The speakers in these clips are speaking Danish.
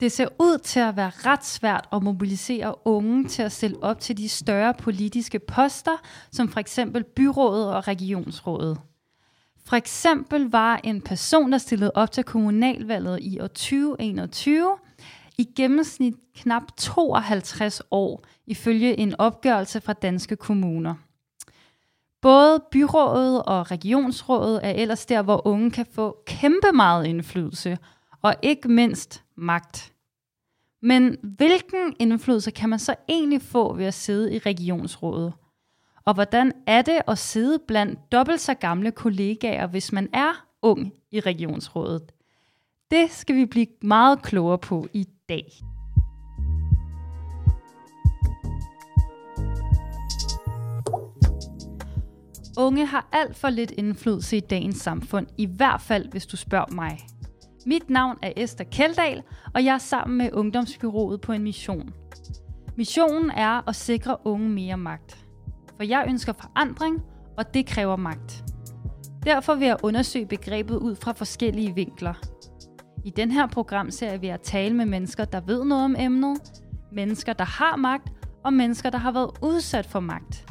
Det ser ud til at være ret svært at mobilisere unge til at stille op til de større politiske poster, som for eksempel byrådet og regionsrådet. For eksempel var en person, der stillede op til kommunalvalget i år 2021, i gennemsnit knap 52 år, ifølge en opgørelse fra danske kommuner. Både byrådet og regionsrådet er ellers der, hvor unge kan få kæmpe meget indflydelse, og ikke mindst magt. Men hvilken indflydelse kan man så egentlig få ved at sidde i regionsrådet? Og hvordan er det at sidde blandt dobbelt så gamle kollegaer, hvis man er ung i regionsrådet? Det skal vi blive meget klogere på i dag. Unge har alt for lidt indflydelse i dagens samfund, i hvert fald hvis du spørger mig. Mit navn er Esther Keldal, og jeg er sammen med Ungdomsbyrået på en mission. Missionen er at sikre unge mere magt. For jeg ønsker forandring, og det kræver magt. Derfor vil jeg undersøge begrebet ud fra forskellige vinkler. I den her programserie vil jeg tale med mennesker, der ved noget om emnet, mennesker, der har magt, og mennesker, der har været udsat for magt.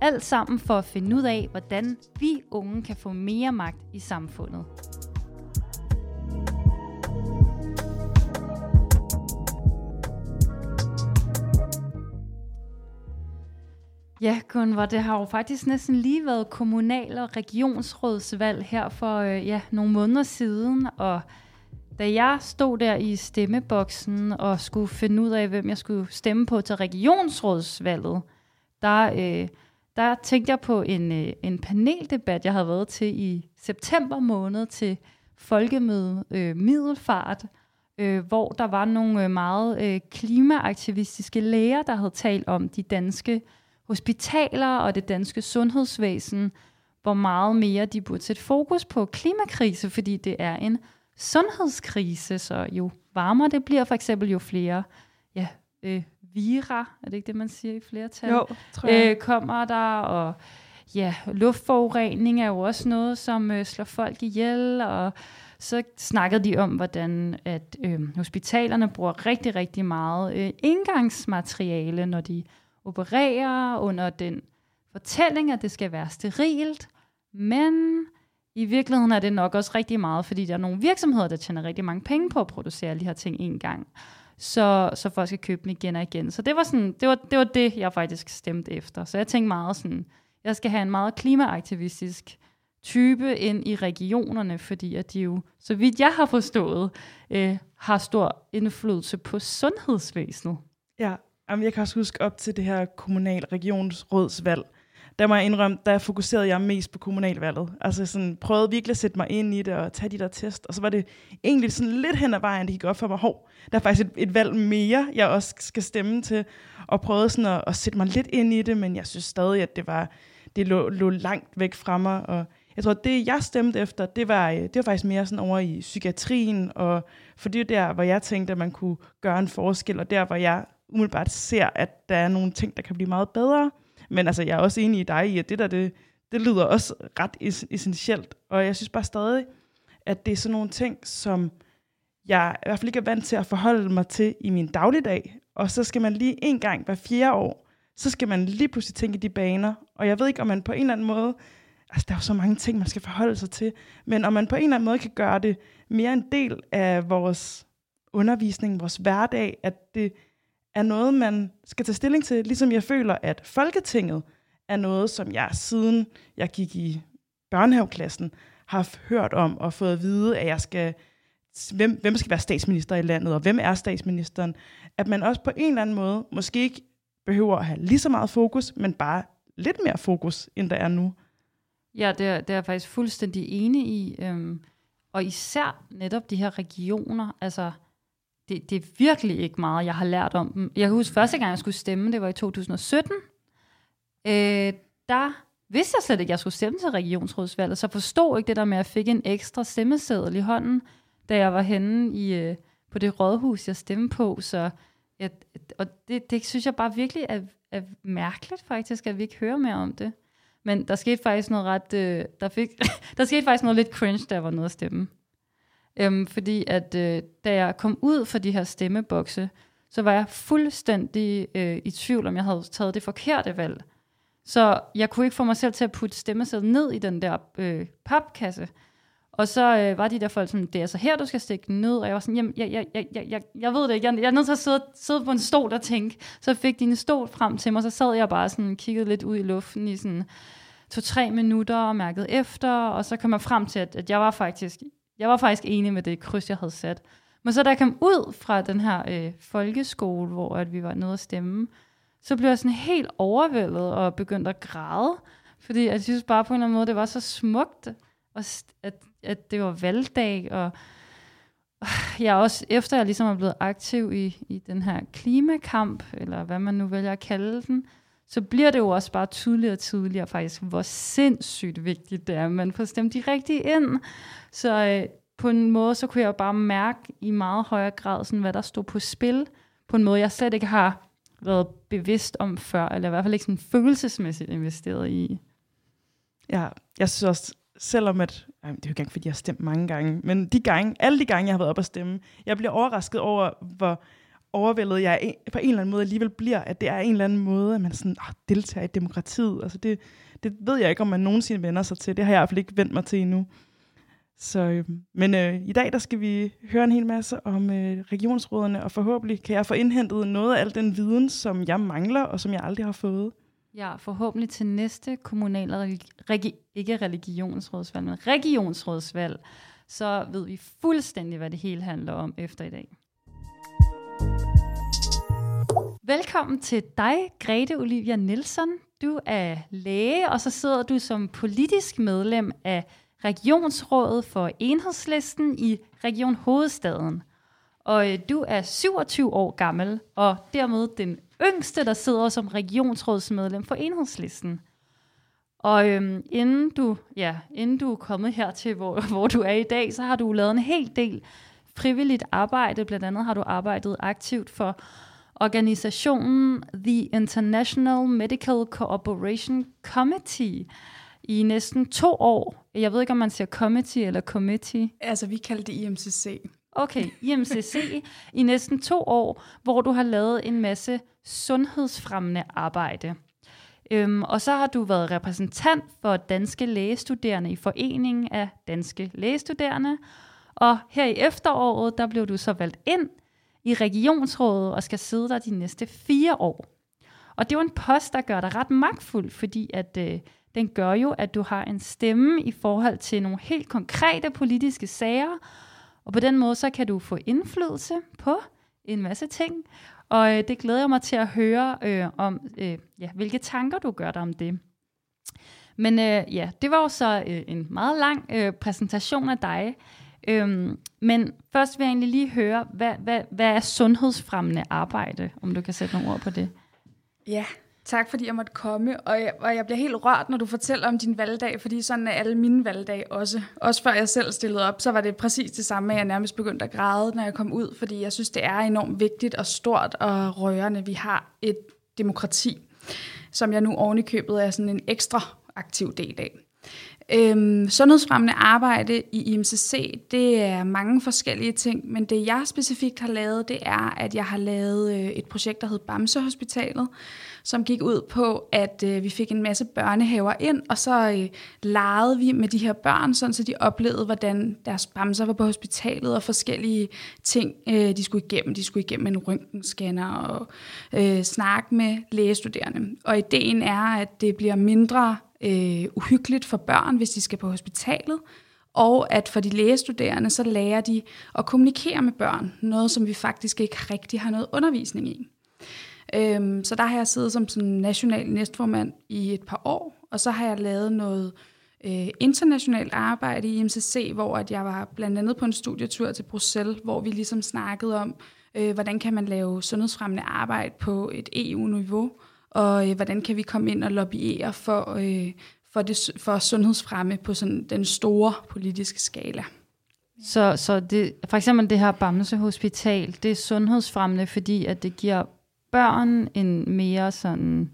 Alt sammen for at finde ud af, hvordan vi unge kan få mere magt i samfundet. Ja, Gunvar, det har jo faktisk næsten lige været kommunal- og regionsrådsvalg her for øh, ja, nogle måneder siden, og da jeg stod der i stemmeboksen og skulle finde ud af, hvem jeg skulle stemme på til regionsrådsvalget, der, øh, der tænkte jeg på en, øh, en paneldebat, jeg havde været til i september måned til Folkemøde øh, Middelfart, øh, hvor der var nogle øh, meget øh, klimaaktivistiske læger, der havde talt om de danske hospitaler og det danske sundhedsvæsen, hvor meget mere de burde sætte fokus på klimakrise, fordi det er en sundhedskrise, så jo varmere det bliver, for eksempel jo flere ja, øh, vira, er det ikke det, man siger i flertal? Jo, tror jeg. Øh, kommer der, og ja, luftforurening er jo også noget, som øh, slår folk ihjel, og så snakkede de om, hvordan at øh, hospitalerne bruger rigtig, rigtig meget øh, indgangsmateriale, når de opererer under den fortælling, at det skal være sterilt, men i virkeligheden er det nok også rigtig meget, fordi der er nogle virksomheder, der tjener rigtig mange penge på at producere alle de her ting en gang. Så, så folk skal købe dem igen og igen. Så det var, sådan, det, var, det var det, jeg faktisk stemte efter. Så jeg tænkte meget sådan, jeg skal have en meget klimaaktivistisk type ind i regionerne, fordi at de jo, så vidt jeg har forstået, øh, har stor indflydelse på sundhedsvæsenet. Ja, Jamen, jeg kan også huske op til det her kommunal regionsrådsvalg, der må jeg indrømme, der fokuserede jeg mest på kommunalvalget. Altså sådan, prøvede virkelig at sætte mig ind i det og tage de der test. Og så var det egentlig sådan lidt hen ad vejen, det gik op for mig. Hov, der er faktisk et, et valg mere, jeg også skal stemme til. Og prøvede sådan at, at sætte mig lidt ind i det, men jeg synes stadig, at det var det lå, lå langt væk fra mig. Og jeg tror, det jeg stemte efter, det var, øh, det var faktisk mere sådan over i psykiatrien. Og for det er der, hvor jeg tænkte, at man kunne gøre en forskel. Og der, hvor jeg umiddelbart ser, at der er nogle ting, der kan blive meget bedre. Men altså, jeg er også enig i dig i, at det der, det, det lyder også ret essentielt. Og jeg synes bare stadig, at det er sådan nogle ting, som jeg i hvert fald ikke er vant til at forholde mig til i min dagligdag. Og så skal man lige en gang hver fjerde år, så skal man lige pludselig tænke i de baner. Og jeg ved ikke, om man på en eller anden måde, altså der er jo så mange ting, man skal forholde sig til, men om man på en eller anden måde kan gøre det mere en del af vores undervisning, vores hverdag, at det er noget, man skal tage stilling til, ligesom jeg føler, at Folketinget er noget, som jeg siden jeg gik i børnehaveklassen, har hørt om og fået at vide, at jeg skal, hvem, hvem skal være statsminister i landet, og hvem er statsministeren. At man også på en eller anden måde måske ikke behøver at have lige så meget fokus, men bare lidt mere fokus, end der er nu. Ja, det er, det er jeg faktisk fuldstændig enig i. Øhm, og især netop de her regioner, altså det, det er virkelig ikke meget, jeg har lært om dem. Jeg kan huske, første gang jeg skulle stemme, det var i 2017. Øh, der vidste jeg slet ikke, at jeg skulle stemme til regionsrådsvalget, så forstod ikke det der med, at jeg fik en ekstra stemmeseddel i hånden, da jeg var henne i, øh, på det rådhus, jeg stemte på. Så jeg, og det, det synes jeg bare virkelig er, er mærkeligt faktisk, at vi ikke hører mere om det. Men der skete faktisk noget ret, øh, der, fik, der skete faktisk noget lidt cringe, da jeg var nede at stemme. Øhm, fordi at øh, da jeg kom ud for de her stemmebokse, så var jeg fuldstændig øh, i tvivl, om jeg havde taget det forkerte valg. Så jeg kunne ikke få mig selv til at putte stemmesedlen ned i den der øh, papkasse. Og så øh, var de der folk sådan, det er altså her, du skal stikke den ned. Og jeg var sådan, jamen, jeg, jeg, jeg, jeg, jeg, jeg ved det ikke. Jeg, jeg er nødt til at sidde, sidde på en stol og tænke. Så fik de en stol frem til mig, og så sad jeg bare sådan kiggede lidt ud i luften i sådan to-tre minutter og mærkede efter. Og så kom jeg frem til, at, at jeg var faktisk jeg var faktisk enig med det kryds, jeg havde sat. Men så da jeg kom ud fra den her øh, folkeskole, hvor at vi var nede at stemme, så blev jeg sådan helt overvældet og begyndte at græde. Fordi jeg synes bare på en eller anden måde, det var så smukt, og at, at det var valgdag, og jeg også, efter jeg ligesom er blevet aktiv i, i den her klimakamp, eller hvad man nu vælger at kalde den, så bliver det jo også bare tydeligere og tydeligere faktisk, hvor sindssygt vigtigt det er, at man får stemt de rigtige ind. Så øh, på en måde, så kunne jeg jo bare mærke i meget højere grad, sådan, hvad der stod på spil, på en måde, jeg slet ikke har været bevidst om før, eller i hvert fald ikke sådan følelsesmæssigt investeret i. Ja, jeg synes også, selvom at, det er jo ikke fordi jeg har stemt mange gange, men de gange, alle de gange, jeg har været op at stemme, jeg bliver overrasket over, hvor overvældet jeg på en eller anden måde alligevel bliver, at det er en eller anden måde, at man sådan, oh, deltager i demokratiet. Altså det, det ved jeg ikke, om man nogensinde vender sig til. Det har jeg i hvert fald ikke vendt mig til endnu. Så, øh, men øh, i dag der skal vi høre en hel masse om øh, regionsrådene, og forhåbentlig kan jeg få indhentet noget af al den viden, som jeg mangler, og som jeg aldrig har fået. Ja, forhåbentlig til næste kommunale, regi- ikke religionsrådsvalg, men regionsrådsvalg, så ved vi fuldstændig, hvad det hele handler om efter i dag. Velkommen til dig, Grete Olivia Nielsen. Du er læge, og så sidder du som politisk medlem af Regionsrådet for Enhedslisten i Region Hovedstaden. Og øh, du er 27 år gammel, og dermed den yngste, der sidder som regionsrådsmedlem for Enhedslisten. Og øhm, inden, du, ja, inden du er kommet hertil, hvor, hvor du er i dag, så har du lavet en hel del frivilligt arbejde. Blandt andet har du arbejdet aktivt for organisationen The International Medical Cooperation Committee i næsten to år. Jeg ved ikke, om man siger committee eller committee. Altså, vi kalder det IMCC. Okay, IMCC i næsten to år, hvor du har lavet en masse sundhedsfremmende arbejde. Øhm, og så har du været repræsentant for danske lægestuderende i Foreningen af Danske Lægestuderende. Og her i efteråret, der blev du så valgt ind i regionsrådet og skal sidde der de næste fire år. Og det er jo en post, der gør dig ret magtfuld, fordi at øh, den gør jo, at du har en stemme i forhold til nogle helt konkrete politiske sager, og på den måde så kan du få indflydelse på en masse ting. Og øh, det glæder jeg mig til at høre øh, om, øh, ja, hvilke tanker du gør dig om det. Men øh, ja, det var jo så øh, en meget lang øh, præsentation af dig. Øhm, men først vil jeg egentlig lige høre, hvad, hvad, hvad er sundhedsfremmende arbejde, om du kan sætte nogle ord på det? Ja, tak fordi jeg måtte komme, og jeg, og jeg bliver helt rørt, når du fortæller om din valgdag, fordi sådan er alle mine valgdage også. Også før jeg selv stillede op, så var det præcis det samme, at jeg nærmest begyndte at græde, når jeg kom ud, fordi jeg synes, det er enormt vigtigt og stort og rørende. Vi har et demokrati, som jeg nu ovenikøbet er sådan en ekstra aktiv del af. Øhm, sundhedsfremmende arbejde i IMCC, det er mange forskellige ting, men det jeg specifikt har lavet, det er, at jeg har lavet øh, et projekt, der hed Bamse Hospitalet, som gik ud på, at øh, vi fik en masse børnehaver ind, og så øh, legede vi med de her børn, sådan så de oplevede, hvordan deres bamser var på hospitalet, og forskellige ting, øh, de skulle igennem. De skulle igennem en røntgenscanner og øh, snakke med lægestuderende. Og ideen er, at det bliver mindre øh, uhyggeligt for børn, hvis de skal på hospitalet, og at for de lægestuderende, så lærer de at kommunikere med børn, noget som vi faktisk ikke rigtig har noget undervisning i. Øhm, så der har jeg siddet som sådan national næstformand i et par år, og så har jeg lavet noget øh, internationalt arbejde i MCC, hvor at jeg var blandt andet på en studietur til Bruxelles, hvor vi ligesom snakkede om, øh, hvordan kan man lave sundhedsfremmende arbejde på et EU-niveau, og øh, hvordan kan vi komme ind og lobbyere for, øh, for, det, for sundhedsfremme på sådan den store politiske skala. Så, så det, for eksempel det her Bamse Hospital, det er sundhedsfremmende, fordi at det giver børn en mere sådan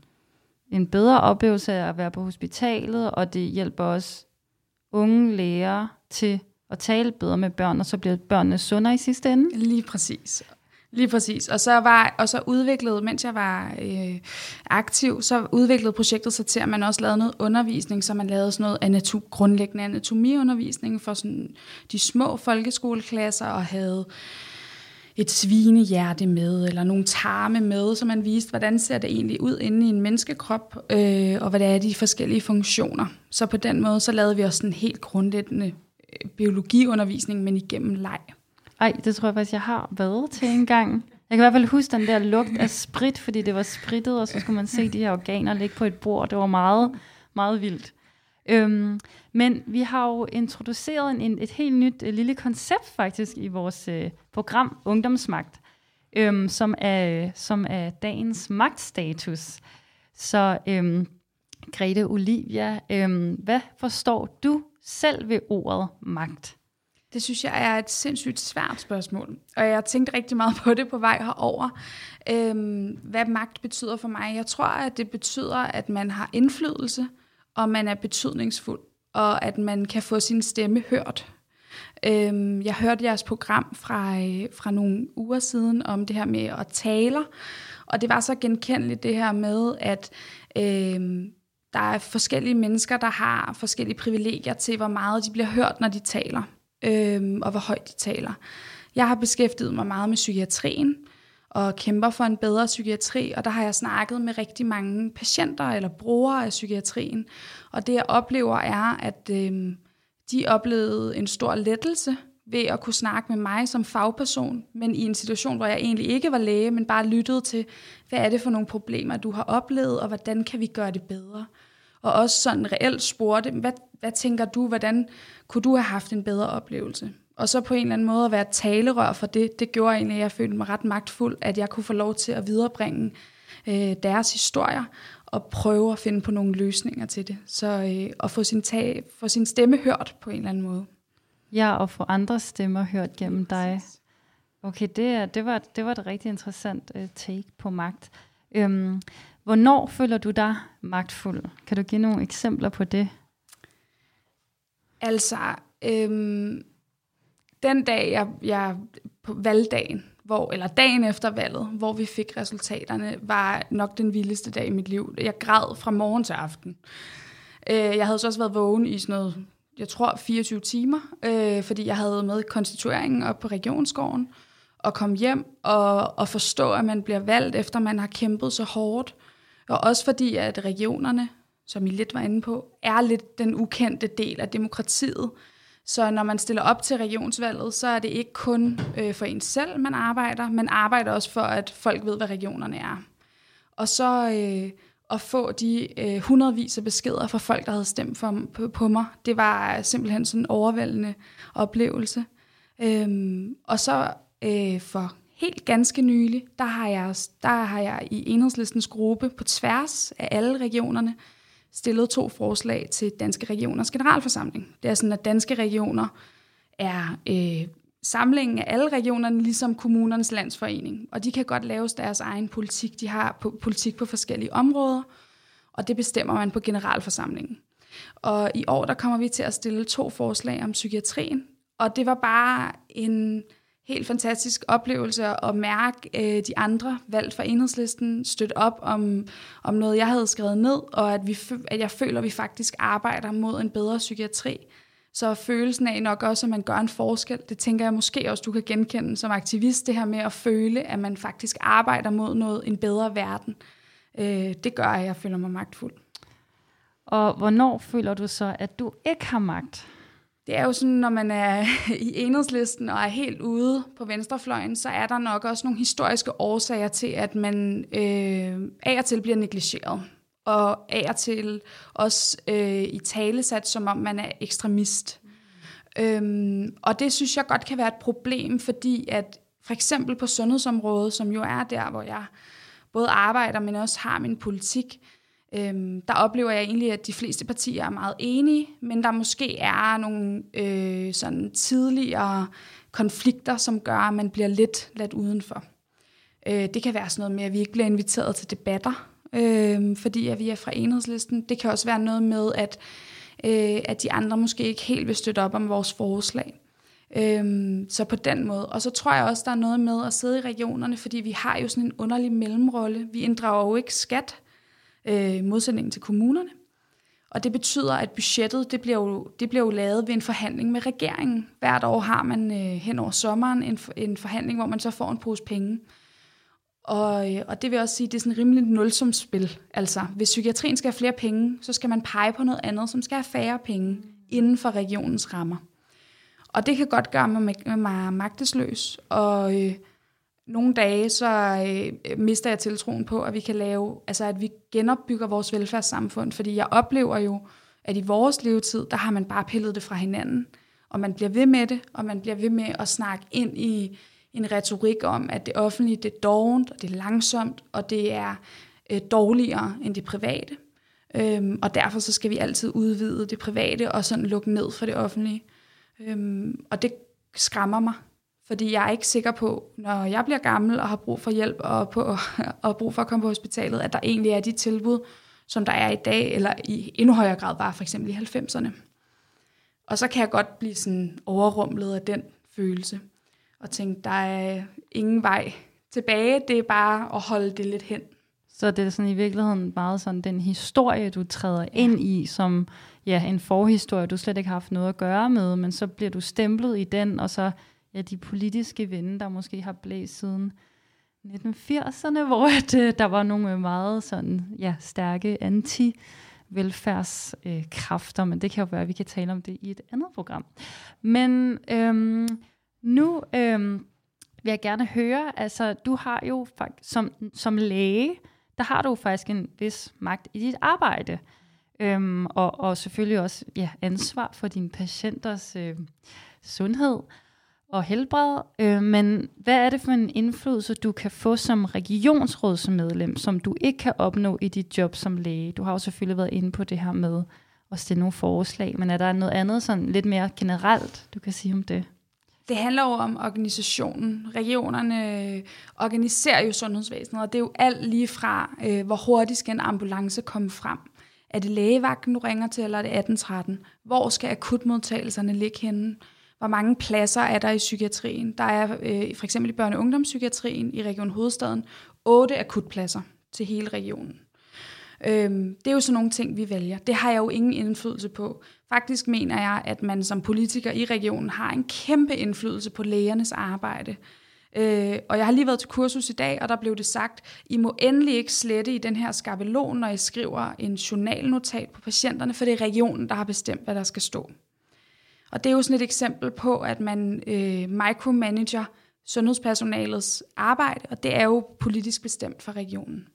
en bedre oplevelse af at være på hospitalet, og det hjælper også unge læger til at tale bedre med børn, og så bliver børnene sundere i sidste ende? Lige præcis. Lige præcis. Og så, var, og så udviklede, mens jeg var øh, aktiv, så udviklede projektet sig til, at man også lavede noget undervisning, så man lavede sådan noget anatom, grundlæggende anatomiundervisning for sådan de små folkeskoleklasser, og havde et svinehjerte med, eller nogle tarme med, så man viste, hvordan ser det egentlig ud inde i en menneskekrop, øh, og hvad det er de forskellige funktioner. Så på den måde, så lavede vi også en helt grundlæggende øh, biologiundervisning, men igennem leg. Ej, det tror jeg faktisk, jeg har været til en gang. Jeg kan i hvert fald huske den der lugt af sprit, fordi det var spritet, og så skulle man se de her organer ligge på et bord. Det var meget, meget vildt. Øhm, men vi har jo introduceret en, et helt nyt et lille koncept faktisk i vores øh, program Ungdomsmagt, øhm, som, er, som er dagens magtstatus. Så øhm, Grete Olivia, øhm, hvad forstår du selv ved ordet magt? Det synes jeg er et sindssygt svært spørgsmål, og jeg har tænkt rigtig meget på det på vej herover. Øhm, hvad magt betyder for mig? Jeg tror, at det betyder, at man har indflydelse, og man er betydningsfuld, og at man kan få sin stemme hørt. Øhm, jeg hørte jeres program fra, øh, fra nogle uger siden om det her med at tale, og det var så genkendeligt det her med, at øhm, der er forskellige mennesker, der har forskellige privilegier til, hvor meget de bliver hørt, når de taler øhm, og hvor højt de taler. Jeg har beskæftiget mig meget med psykiatrien, og kæmper for en bedre psykiatri, og der har jeg snakket med rigtig mange patienter eller brugere af psykiatrien, og det jeg oplever er, at øhm, de oplevede en stor lettelse ved at kunne snakke med mig som fagperson, men i en situation, hvor jeg egentlig ikke var læge, men bare lyttede til, hvad er det for nogle problemer, du har oplevet, og hvordan kan vi gøre det bedre? Og også sådan reelt spurgte, hvad, hvad tænker du, hvordan kunne du have haft en bedre oplevelse? Og så på en eller anden måde at være talerør for det, det gjorde egentlig, at jeg følte mig ret magtfuld, at jeg kunne få lov til at viderebringe øh, deres historier og prøve at finde på nogle løsninger til det. Så øh, at få sin, tag, få sin stemme hørt på en eller anden måde. Ja, og få andre stemmer hørt gennem dig. Okay, det, det, var, det var et rigtig interessant uh, take på magt. Øhm, hvornår føler du dig magtfuld? Kan du give nogle eksempler på det? Altså, øhm, den dag, jeg, jeg på valgdagen, hvor, eller dagen efter valget, hvor vi fik resultaterne, var nok den vildeste dag i mit liv. Jeg græd fra morgen til aften. Øh, jeg havde så også været vågen i sådan noget, jeg tror 24 timer, øh, fordi jeg havde med konstitueringen op på regionsgården, og komme hjem og, og forstå, at man bliver valgt, efter man har kæmpet så hårdt. Og også fordi, at regionerne, som I lidt var inde på, er lidt den ukendte del af demokratiet. Så når man stiller op til regionsvalget, så er det ikke kun øh, for en selv, man arbejder, man arbejder også for, at folk ved, hvad regionerne er. Og så øh, at få de øh, hundredvis af beskeder fra folk, der havde stemt for, på, på mig, det var simpelthen sådan en overvældende oplevelse. Øhm, og så øh, for helt ganske nylig, der har, jeg, der har jeg i enhedslistens gruppe på tværs af alle regionerne stillet to forslag til Danske Regioners Generalforsamling. Det er sådan, at Danske Regioner er øh, samlingen af alle regionerne, ligesom kommunernes landsforening. Og de kan godt lave deres egen politik. De har po- politik på forskellige områder, og det bestemmer man på generalforsamlingen. Og i år, der kommer vi til at stille to forslag om psykiatrien, og det var bare en helt fantastisk oplevelse at mærke øh, de andre valgt fra enhedslisten støtte op om, om noget, jeg havde skrevet ned, og at, vi, at jeg føler, at vi faktisk arbejder mod en bedre psykiatri. Så følelsen af nok også, at man gør en forskel, det tænker jeg måske også, du kan genkende som aktivist, det her med at føle, at man faktisk arbejder mod noget, en bedre verden. Øh, det gør, at jeg føler mig magtfuld. Og hvornår føler du så, at du ikke har magt? Det er jo sådan, når man er i enhedslisten og er helt ude på venstrefløjen, så er der nok også nogle historiske årsager til, at man øh, af og til bliver negligeret. Og af og til også øh, i tale sat, som om man er ekstremist. Mm. Øhm, og det synes jeg godt kan være et problem, fordi at for eksempel på sundhedsområdet, som jo er der, hvor jeg både arbejder, men også har min politik, Øhm, der oplever jeg egentlig, at de fleste partier er meget enige, men der måske er nogle øh, sådan tidligere konflikter, som gør, at man bliver lidt ladt udenfor. Øh, det kan være sådan noget med, at vi ikke bliver inviteret til debatter, øh, fordi at vi er fra enhedslisten. Det kan også være noget med, at øh, at de andre måske ikke helt vil støtte op om vores forslag. Øhm, så på den måde. Og så tror jeg også, der er noget med at sidde i regionerne, fordi vi har jo sådan en underlig mellemrolle. Vi inddrager jo ikke skat, øh, modsætningen til kommunerne. Og det betyder, at budgettet det bliver, jo, det bliver jo lavet ved en forhandling med regeringen. Hvert år har man øh, hen over sommeren en, en forhandling, hvor man så får en pose penge. Og, øh, og det vil også sige, at det er sådan et rimeligt nulsumsspil. Altså, hvis psykiatrien skal have flere penge, så skal man pege på noget andet, som skal have færre penge inden for regionens rammer. Og det kan godt gøre mig, mig magtesløs. Og øh, nogle dage, så øh, mister jeg tiltroen på, at vi kan lave, altså at vi genopbygger vores velfærdssamfund. Fordi jeg oplever jo, at i vores levetid, der har man bare pillet det fra hinanden. Og man bliver ved med det, og man bliver ved med at snakke ind i en retorik om, at det offentlige det er dovent, og det er langsomt, og det er øh, dårligere end det private. Øhm, og derfor så skal vi altid udvide det private og sådan lukke ned for det offentlige. Øhm, og det skræmmer mig, fordi jeg er ikke sikker på, når jeg bliver gammel og har brug for hjælp og, på, og brug for at komme på hospitalet, at der egentlig er de tilbud, som der er i dag, eller i endnu højere grad var for eksempel i 90'erne. Og så kan jeg godt blive sådan overrumlet af den følelse, og tænke, der er ingen vej tilbage, det er bare at holde det lidt hen. Så det er sådan i virkeligheden meget sådan den historie, du træder ja. ind i, som ja, en forhistorie, du slet ikke har haft noget at gøre med, men så bliver du stemplet i den, og så ja, de politiske vinde, der måske har blæst siden 1980'erne, hvor at, øh, der var nogle øh, meget sådan, ja, stærke anti velfærdskræfter, øh, men det kan jo være, at vi kan tale om det i et andet program. Men øhm, nu øhm, vil jeg gerne høre, altså du har jo som, som læge, der har du faktisk en vis magt i dit arbejde. Øhm, og, og selvfølgelig også ja, ansvar for dine patienters øh, sundhed og helbred. Øh, men hvad er det for en indflydelse, du kan få som regionsrådsmedlem, som du ikke kan opnå i dit job som læge? Du har jo selvfølgelig været inde på det her med at stille nogle forslag, men er der noget andet sådan lidt mere generelt, du kan sige om det? Det handler jo om organisationen. Regionerne øh, organiserer jo sundhedsvæsenet, og det er jo alt lige fra, øh, hvor hurtigt skal en ambulance komme frem. Er det lægevagten, du ringer til, eller er det 1813? Hvor skal akutmodtagelserne ligge henne? Hvor mange pladser er der i psykiatrien? Der er øh, for eksempel i børne- og ungdomspsykiatrien i Region Hovedstaden otte akutpladser til hele regionen. Øhm, det er jo sådan nogle ting, vi vælger. Det har jeg jo ingen indflydelse på. Faktisk mener jeg, at man som politiker i regionen har en kæmpe indflydelse på lægernes arbejde. Øh, og jeg har lige været til kursus i dag, og der blev det sagt, I må endelig ikke slette i den her skabelon, når I skriver en journalnotat på patienterne, for det er regionen, der har bestemt, hvad der skal stå. Og det er jo sådan et eksempel på, at man øh, micromanager sundhedspersonalets arbejde, og det er jo politisk bestemt for regionen.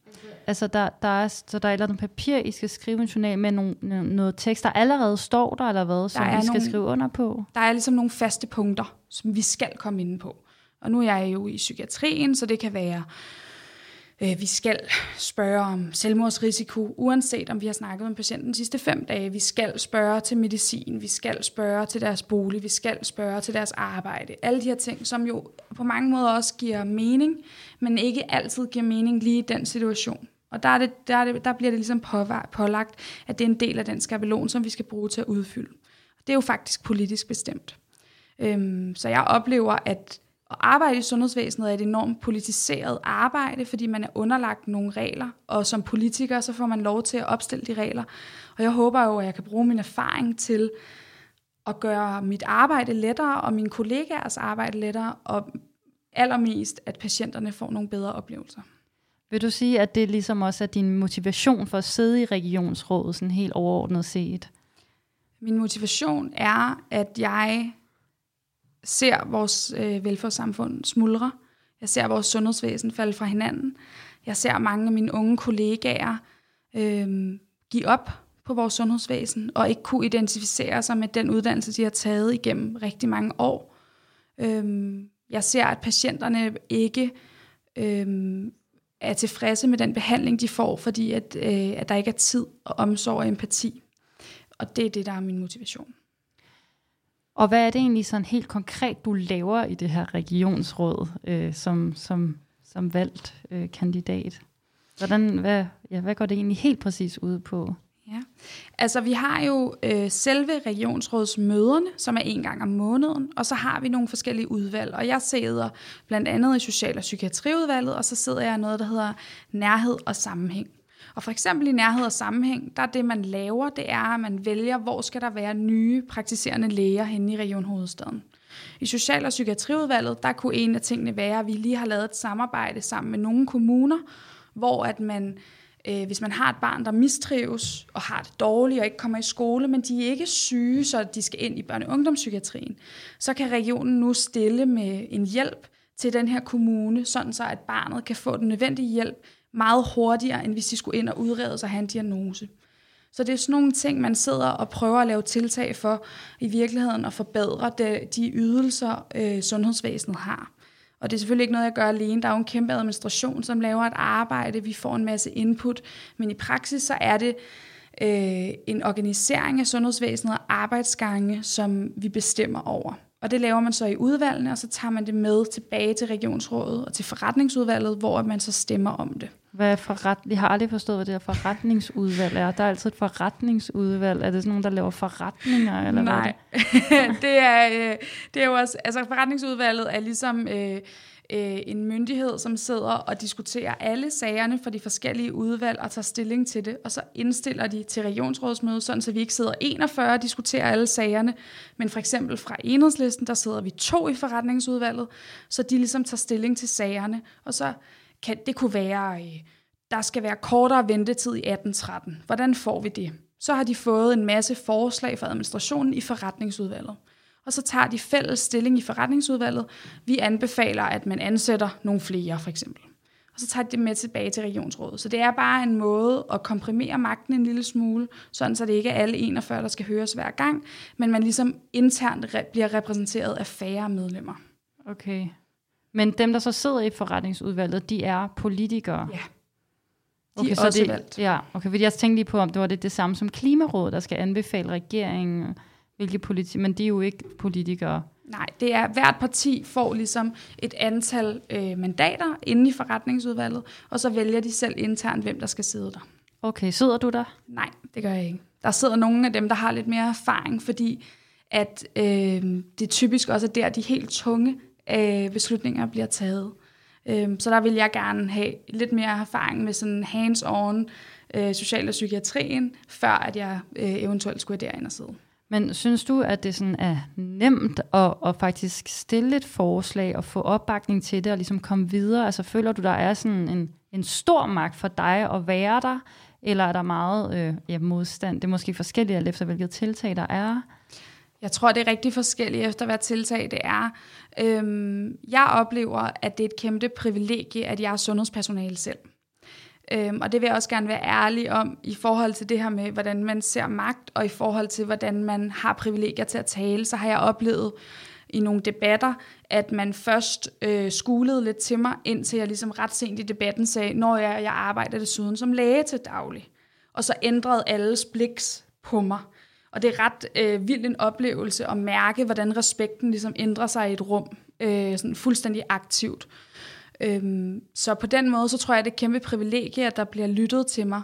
Altså, der, der er, så der er et eller andet papir, I skal skrive en journal med nogle, noget tekst, der allerede står der, eller hvad, som I skal nogle, skrive under på? Der er ligesom nogle faste punkter, som vi skal komme ind på. Og nu er jeg jo i psykiatrien, så det kan være Øh, Øh, vi skal spørge om selvmordsrisiko, uanset om vi har snakket med patienten de sidste fem dage. Vi skal spørge til medicin, vi skal spørge til deres bolig, vi skal spørge til deres arbejde. Alle de her ting, som jo på mange måder også giver mening, men ikke altid giver mening lige i den situation. Og der, er det, der, er det, der bliver det ligesom pålagt, at det er en del af den skabelon, som vi skal bruge til at udfylde. Det er jo faktisk politisk bestemt. Øhm, så jeg oplever, at at arbejde i sundhedsvæsenet er et enormt politiseret arbejde, fordi man er underlagt nogle regler, og som politiker, så får man lov til at opstille de regler. Og jeg håber jo, at jeg kan bruge min erfaring til at gøre mit arbejde lettere, og mine kollegaers arbejde lettere, og allermest, at patienterne får nogle bedre oplevelser. Vil du sige, at det ligesom også er din motivation for at sidde i regionsrådet, sådan helt overordnet set? Min motivation er, at jeg ser vores øh, velfærdssamfund smuldre. Jeg ser vores sundhedsvæsen falde fra hinanden. Jeg ser mange af mine unge kollegaer øh, give op på vores sundhedsvæsen, og ikke kunne identificere sig med den uddannelse, de har taget igennem rigtig mange år. Øh, jeg ser, at patienterne ikke øh, er tilfredse med den behandling, de får, fordi at, øh, at der ikke er tid og omsorg og empati. Og det er det, der er min motivation. Og hvad er det egentlig sådan helt konkret, du laver i det her regionsråd øh, som, som, som valgt øh, kandidat? Hvordan, hvad, ja, hvad går det egentlig helt præcis ud på? Ja, altså vi har jo øh, selve regionsrådsmøderne, som er en gang om måneden, og så har vi nogle forskellige udvalg, og jeg sidder blandt andet i Social- og Psykiatriudvalget, og så sidder jeg i noget, der hedder nærhed og sammenhæng. Og for eksempel i nærhed og sammenhæng, der er det, man laver, det er, at man vælger, hvor skal der være nye praktiserende læger henne i Region Hovedstaden. I Social- og Psykiatriudvalget, der kunne en af tingene være, at vi lige har lavet et samarbejde sammen med nogle kommuner, hvor at man øh, hvis man har et barn, der mistrives og har det dårligt og ikke kommer i skole, men de er ikke syge, så de skal ind i børne- og ungdomspsykiatrien, så kan regionen nu stille med en hjælp til den her kommune, sådan så at barnet kan få den nødvendige hjælp meget hurtigere, end hvis de skulle ind og udrede sig og have en diagnose. Så det er sådan nogle ting, man sidder og prøver at lave tiltag for i virkeligheden at forbedre de, de ydelser, øh, sundhedsvæsenet har. Og det er selvfølgelig ikke noget, jeg gør alene. Der er jo en kæmpe administration, som laver et arbejde. Vi får en masse input. Men i praksis så er det øh, en organisering af sundhedsvæsenet og arbejdsgange, som vi bestemmer over. Og det laver man så i udvalgene, og så tager man det med tilbage til regionsrådet og til forretningsudvalget, hvor man så stemmer om det. Hvad er forret... Jeg har aldrig forstået, hvad det her forretningsudvalg er. Der er altid et forretningsudvalg. Er det sådan nogen, der laver forretninger? Eller Nej, hvad er det? det, er, øh, det er jo også, altså forretningsudvalget er ligesom øh, øh, en myndighed, som sidder og diskuterer alle sagerne fra de forskellige udvalg og tager stilling til det, og så indstiller de til regionsrådsmødet, sådan så vi ikke sidder 41 og diskuterer alle sagerne, men for eksempel fra enhedslisten, der sidder vi to i forretningsudvalget, så de ligesom tager stilling til sagerne, og så kan, det kunne være, øh, der skal være kortere ventetid i 1813. Hvordan får vi det? Så har de fået en masse forslag fra administrationen i forretningsudvalget. Og så tager de fælles stilling i forretningsudvalget. Vi anbefaler, at man ansætter nogle flere, for eksempel. Og så tager de det med tilbage til regionsrådet. Så det er bare en måde at komprimere magten en lille smule, sådan så det ikke er alle 41, der skal høres hver gang, men man ligesom internt bliver repræsenteret af færre medlemmer. Okay. Men dem, der så sidder i forretningsudvalget, de er politikere? Ja. De er så også det, valgt. Ja, okay, fordi jeg tænkte lige på, om det var det, det samme som Klimarådet, der skal anbefale regeringen, hvilke politi- men de er jo ikke politikere. Nej, det er, hvert parti får ligesom et antal øh, mandater inde i forretningsudvalget, og så vælger de selv internt, hvem der skal sidde der. Okay, sidder du der? Nej, det gør jeg ikke. Der sidder nogle af dem, der har lidt mere erfaring, fordi at øh, det typisk også er der, de helt tunge øh, beslutninger bliver taget. Øh, så der vil jeg gerne have lidt mere erfaring med sådan hands-on øh, social- og psykiatrien, før at jeg øh, eventuelt skulle derind og sidde. Men synes du, at det sådan er nemt at, at faktisk stille et forslag og få opbakning til det og ligesom komme videre? Altså føler du, der er sådan en, en stor magt for dig at være der, eller er der meget øh, ja, modstand? Det er måske forskelligt alt efter, hvilket tiltag der er. Jeg tror, det er rigtig forskelligt efter, hvad tiltag det er. Øhm, jeg oplever, at det er et kæmpe privilegie, at jeg er sundhedspersonale selv. Øhm, og det vil jeg også gerne være ærlig om i forhold til det her med, hvordan man ser magt, og i forhold til, hvordan man har privilegier til at tale, så har jeg oplevet i nogle debatter, at man først øh, skulede lidt til mig, indtil jeg ligesom ret sent i debatten sagde, når jeg, jeg arbejder desuden som læge til daglig. Og så ændrede alles bliks på mig. Og det er ret øh, vild en oplevelse at mærke, hvordan respekten ligesom ændrer sig i et rum, øh, sådan fuldstændig aktivt. Øhm, så på den måde, så tror jeg, det er et kæmpe privilegie, at der bliver lyttet til mig.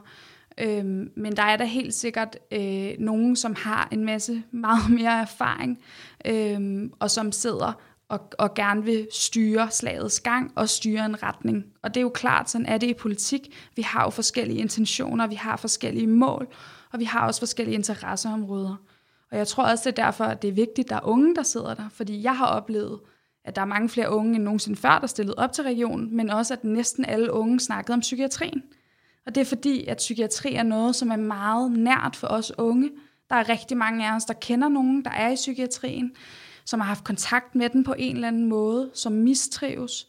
Øhm, men der er da helt sikkert øh, nogen, som har en masse meget mere erfaring, øhm, og som sidder og, og gerne vil styre slagets gang og styre en retning. Og det er jo klart, sådan er det i politik. Vi har jo forskellige intentioner, vi har forskellige mål, og vi har også forskellige interesseområder. Og jeg tror også, det er derfor, at det er vigtigt, at der er unge, der sidder der. Fordi jeg har oplevet, at der er mange flere unge end nogensinde før, der stillede op til regionen, men også at næsten alle unge snakkede om psykiatrien. Og det er fordi, at psykiatri er noget, som er meget nært for os unge. Der er rigtig mange af os, der kender nogen, der er i psykiatrien, som har haft kontakt med den på en eller anden måde, som mistrives.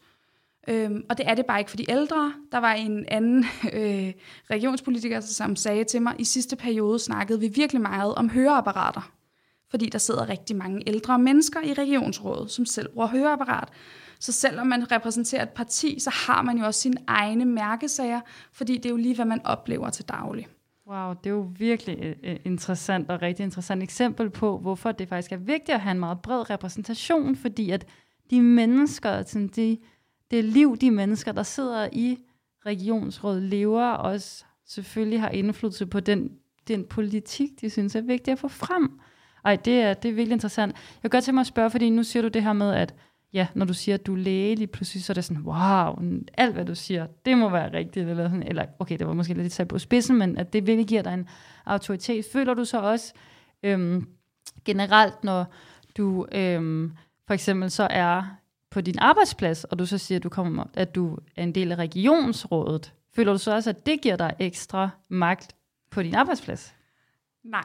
Øhm, og det er det bare ikke for de ældre. Der var en anden øh, regionspolitiker, som sagde til mig, i sidste periode snakkede vi virkelig meget om høreapparater. Fordi der sidder rigtig mange ældre mennesker i regionsrådet, som selv bruger høreapparat. Så selvom man repræsenterer et parti, så har man jo også sine egne mærkesager, fordi det er jo lige, hvad man oplever til daglig. Wow, det er jo virkelig øh, øh, interessant og rigtig interessant eksempel på, hvorfor det faktisk er vigtigt at have en meget bred repræsentation, fordi at de mennesker, sådan de, det liv, de mennesker, der sidder i regionsrådet, lever også selvfølgelig har indflydelse på den den politik, de synes er vigtig at få frem. Ej, det er, det er virkelig interessant. Jeg kan godt tænke mig at spørge, fordi nu siger du det her med, at ja, når du siger, at du er læge, lige pludselig så er det sådan, wow, alt hvad du siger, det må være rigtigt, eller, sådan, eller okay, det var måske lidt sat på spidsen, men at det virkelig giver dig en autoritet. Føler du så også øhm, generelt, når du øhm, for eksempel så er på din arbejdsplads, og du så siger, at du, kommer, at du er en del af regionsrådet, føler du så også, at det giver dig ekstra magt på din arbejdsplads? Nej,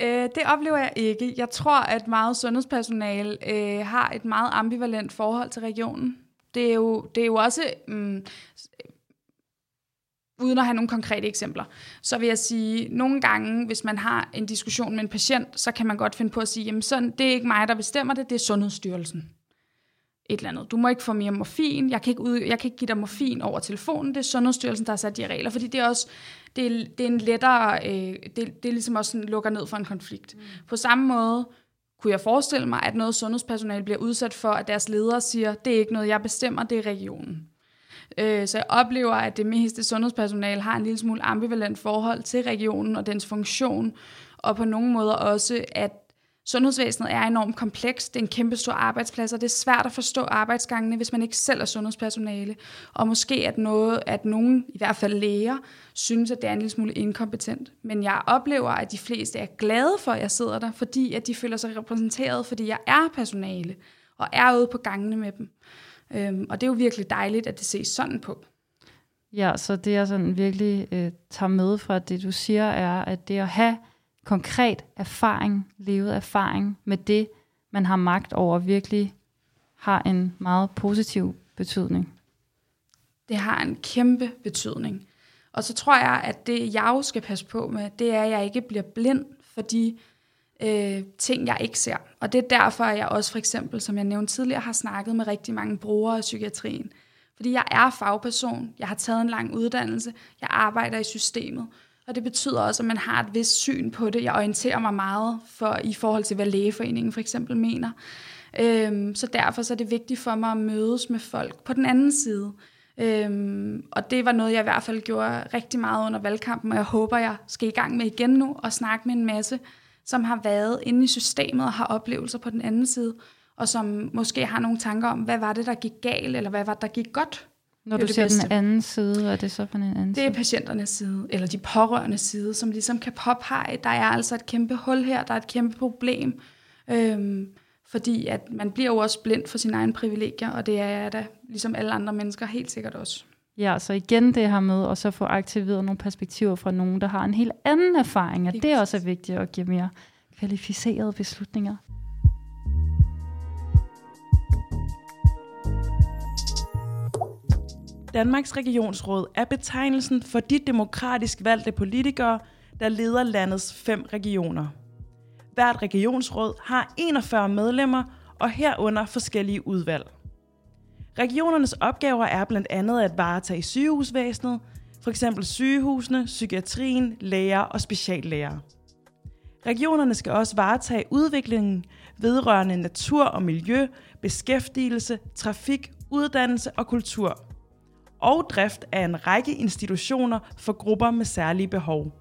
Øh, det oplever jeg ikke. Jeg tror, at meget sundhedspersonale øh, har et meget ambivalent forhold til regionen. Det er jo, det er jo også, mm, uden at have nogle konkrete eksempler, så vil jeg sige, nogle gange, hvis man har en diskussion med en patient, så kan man godt finde på at sige, jamen sådan, det er ikke mig, der bestemmer det, det er Sundhedsstyrelsen et eller andet. Du må ikke få mere morfin, jeg kan ikke, ud, jeg kan ikke give dig morfin over telefonen, det er Sundhedsstyrelsen, der har sat de regler, fordi det er også det er, det er en lettere, øh, det, det er ligesom også sådan, lukker ned for en konflikt. Mm. På samme måde kunne jeg forestille mig, at noget sundhedspersonale bliver udsat for, at deres ledere siger, det er ikke noget, jeg bestemmer, det er regionen. Øh, så jeg oplever, at det meste sundhedspersonale har en lille smule ambivalent forhold til regionen og dens funktion, og på nogle måder også, at Sundhedsvæsenet er enormt komplekst. Det er en kæmpe stor arbejdsplads, og det er svært at forstå arbejdsgangene, hvis man ikke selv er sundhedspersonale. Og måske at, noget, at nogen, i hvert fald læger, synes, at det er en lille smule inkompetent. Men jeg oplever, at de fleste er glade for, at jeg sidder der, fordi at de føler sig repræsenteret, fordi jeg er personale, og er ude på gangene med dem. Øhm, og det er jo virkelig dejligt, at det ses sådan på. Ja, så det jeg sådan virkelig øh, tager med fra det, du siger, er, at det at have konkret erfaring, levet erfaring med det, man har magt over, virkelig har en meget positiv betydning. Det har en kæmpe betydning. Og så tror jeg, at det, jeg jo skal passe på med, det er, at jeg ikke bliver blind for de øh, ting, jeg ikke ser. Og det er derfor, at jeg også for eksempel, som jeg nævnte tidligere, har snakket med rigtig mange brugere af psykiatrien. Fordi jeg er fagperson, jeg har taget en lang uddannelse, jeg arbejder i systemet, og det betyder også, at man har et vist syn på det. Jeg orienterer mig meget for, i forhold til, hvad lægeforeningen for eksempel mener. Øhm, så derfor så er det vigtigt for mig at mødes med folk på den anden side. Øhm, og det var noget, jeg i hvert fald gjorde rigtig meget under valgkampen, og jeg håber, jeg skal i gang med igen nu og snakke med en masse, som har været inde i systemet og har oplevelser på den anden side, og som måske har nogle tanker om, hvad var det, der gik galt, eller hvad var det, der gik godt når du ser den anden side, hvad er det så på den anden side? Det er patienternes side, eller de pårørende side, som ligesom kan påpege, der er altså et kæmpe hul her, der er et kæmpe problem. Øhm, fordi at man bliver jo også blind for sine egne privilegier, og det er da ligesom alle andre mennesker helt sikkert også. Ja, så igen det her med at så få aktiveret nogle perspektiver fra nogen, der har en helt anden erfaring, at det, det også er vigtigt at give mere kvalificerede beslutninger. Danmarks Regionsråd er betegnelsen for de demokratisk valgte politikere, der leder landets fem regioner. Hvert regionsråd har 41 medlemmer og herunder forskellige udvalg. Regionernes opgaver er blandt andet at varetage sygehusvæsenet, f.eks. sygehusene, psykiatrien, læger og speciallæger. Regionerne skal også varetage udviklingen vedrørende natur og miljø, beskæftigelse, trafik, uddannelse og kultur – og drift af en række institutioner for grupper med særlige behov.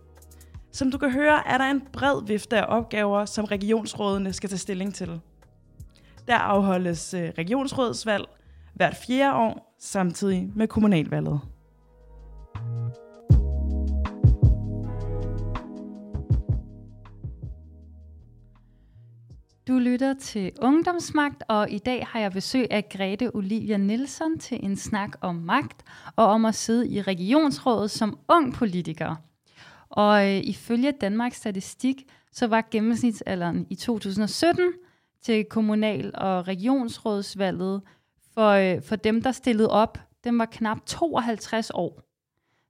Som du kan høre, er der en bred vifte af opgaver, som regionsrådene skal tage stilling til. Der afholdes øh, regionsrådsvalg hvert fjerde år, samtidig med kommunalvalget. Du lytter til Ungdomsmagt, og i dag har jeg besøg af Grete Olivia Nielsen til en snak om magt og om at sidde i regionsrådet som ung politiker. Og øh, ifølge Danmarks Statistik, så var gennemsnitsalderen i 2017 til kommunal- og regionsrådsvalget for, øh, for dem, der stillede op, den var knap 52 år.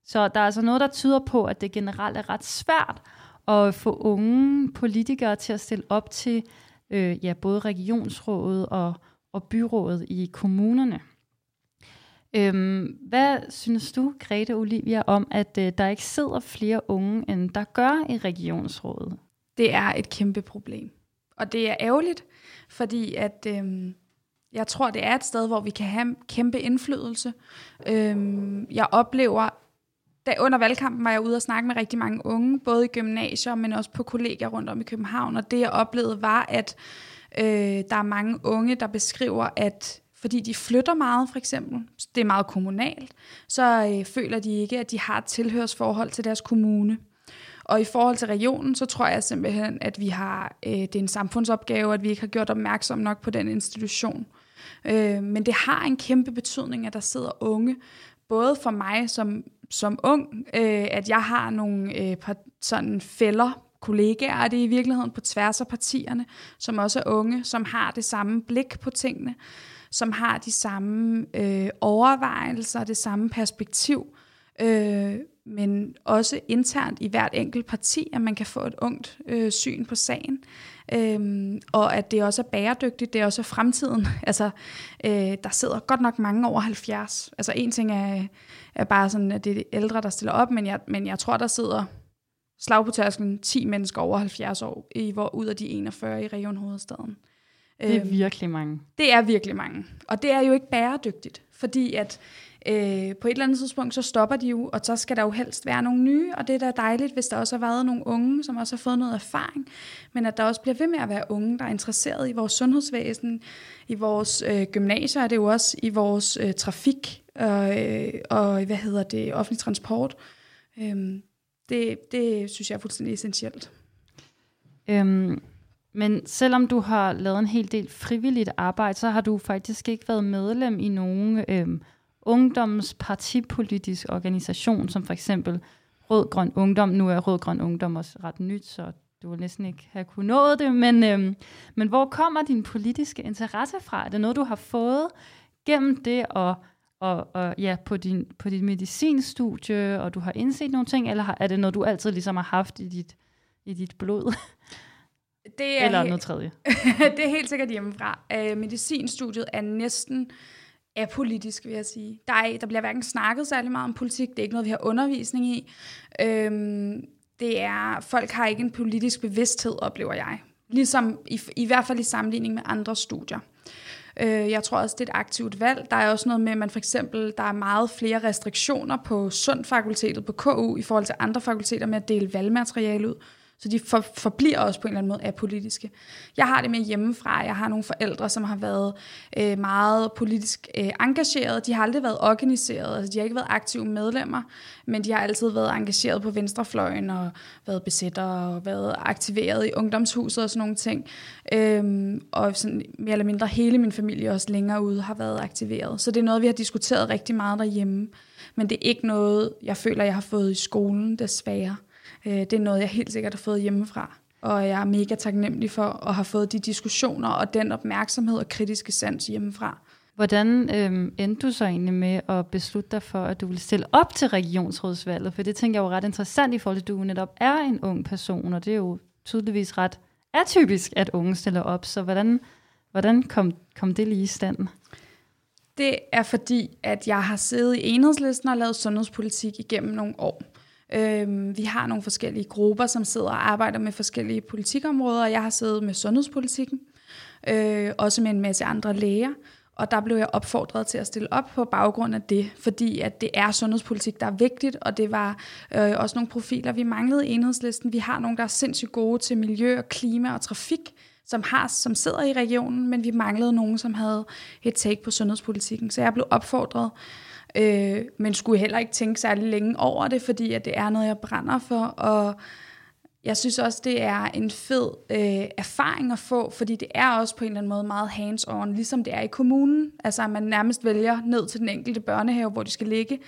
Så der er altså noget, der tyder på, at det generelt er ret svært at få unge politikere til at stille op til øh, ja, både regionsrådet og, og byrådet i kommunerne. Øhm, hvad synes du, Grete Olivia, om at øh, der ikke sidder flere unge, end der gør i regionsrådet? Det er et kæmpe problem. Og det er ærgerligt, fordi at, øhm, jeg tror, det er et sted, hvor vi kan have kæmpe indflydelse. Øhm, jeg oplever da under valgkampen var jeg ude og snakke med rigtig mange unge, både i gymnasier, men også på kolleger rundt om i København, og det jeg oplevede var, at øh, der er mange unge, der beskriver, at fordi de flytter meget for eksempel, det er meget kommunalt, så øh, føler de ikke, at de har et tilhørsforhold til deres kommune. Og i forhold til regionen, så tror jeg simpelthen, at vi har, øh, det er en samfundsopgave, at vi ikke har gjort opmærksom nok på den institution. Øh, men det har en kæmpe betydning, at der sidder unge, både for mig som, som ung, øh, at jeg har nogle øh, sådan fælder, kollegaer det i virkeligheden på tværs af partierne, som også er unge, som har det samme blik på tingene, som har de samme øh, overvejelser, det samme perspektiv, øh, men også internt i hvert enkelt parti, at man kan få et ungt øh, syn på sagen. Øhm, og at det også er bæredygtigt, det er også fremtiden. Altså, øh, der sidder godt nok mange over 70. Altså en ting er, er bare sådan, at det er de ældre, der stiller op, men jeg, men jeg tror, der sidder slag på tærsklen 10 mennesker over 70 år, i, hvor ud af de 41 i Region Hovedstaden. Det er øhm, virkelig mange. Det er virkelig mange. Og det er jo ikke bæredygtigt, fordi at øh, på et eller andet tidspunkt, så stopper de jo, og så skal der jo helst være nogle nye, og det er da dejligt, hvis der også har været nogle unge, som også har fået noget erfaring, men at der også bliver ved med at være unge, der er interesseret i vores sundhedsvæsen, i vores øh, gymnasier, og det jo også i vores øh, trafik, øh, og hvad hedder det, offentlig transport. Øh, det, det synes jeg er fuldstændig essentielt. Øhm, men selvom du har lavet en hel del frivilligt arbejde, så har du faktisk ikke været medlem i nogen øhm, ungdommens partipolitisk organisation, som for eksempel Rød Grøn Ungdom. Nu er Rød Grøn Ungdom også ret nyt, så du vil næsten ikke have kunnet nå det. Men, øhm, men hvor kommer din politiske interesse fra? Er det noget, du har fået gennem det at og, og ja, på, din, på dit medicinstudie, og du har indset nogle ting, eller er det noget, du altid ligesom har haft i dit, i dit blod? Det er eller noget tredje? det er helt sikkert hjemmefra. Uh, medicinstudiet er næsten apolitisk, vil jeg sige. Der, er, der bliver hverken snakket særlig meget om politik, det er ikke noget, vi har undervisning i. Øhm, det er, folk har ikke en politisk bevidsthed, oplever jeg. Ligesom i, i hvert fald i sammenligning med andre studier. Øh, jeg tror også, det er et aktivt valg. Der er også noget med, at man for eksempel, der er meget flere restriktioner på Sundfakultetet på KU i forhold til andre fakulteter med at dele valgmateriale ud. Så de for, forbliver også på en eller anden måde apolitiske. Jeg har det med hjemmefra. Jeg har nogle forældre, som har været øh, meget politisk øh, engageret. De har aldrig været organiseret. Altså, de har ikke været aktive medlemmer, men de har altid været engageret på venstrefløjen og været besætter og været aktiveret i ungdomshuset og sådan nogle ting. Øhm, og sådan, mere eller mindre hele min familie også længere ude har været aktiveret. Så det er noget, vi har diskuteret rigtig meget derhjemme. Men det er ikke noget, jeg føler, jeg har fået i skolen, desværre. Øh, det er noget, jeg helt sikkert har fået hjemmefra. Og jeg er mega taknemmelig for at have fået de diskussioner og den opmærksomhed og kritiske sans hjemmefra. Hvordan øh, endte du så egentlig med at beslutte dig for, at du ville stille op til regionsrådsvalget? For det tænker jeg jo ret interessant i forhold til, at du netop er en ung person, og det er jo tydeligvis ret atypisk, at unge stiller op. Så hvordan, hvordan kom, kom det lige i stand? Det er fordi, at jeg har siddet i enhedslisten og lavet sundhedspolitik igennem nogle år. Øhm, vi har nogle forskellige grupper, som sidder og arbejder med forskellige politikområder, jeg har siddet med sundhedspolitikken, øh, også med en masse andre læger. Og der blev jeg opfordret til at stille op på baggrund af det, fordi at det er sundhedspolitik, der er vigtigt, og det var øh, også nogle profiler, vi manglede i enhedslisten. Vi har nogle, der er sindssygt gode til miljø og klima og trafik, som, har, som sidder i regionen, men vi manglede nogen, som havde et take på sundhedspolitikken. Så jeg blev opfordret øh, øh, men skulle heller ikke tænke særlig længe over det, fordi at det er noget, jeg brænder for, og jeg synes også, det er en fed øh, erfaring at få, fordi det er også på en eller anden måde meget hands-on, ligesom det er i kommunen. Altså at man nærmest vælger ned til den enkelte børnehave, hvor de skal ligge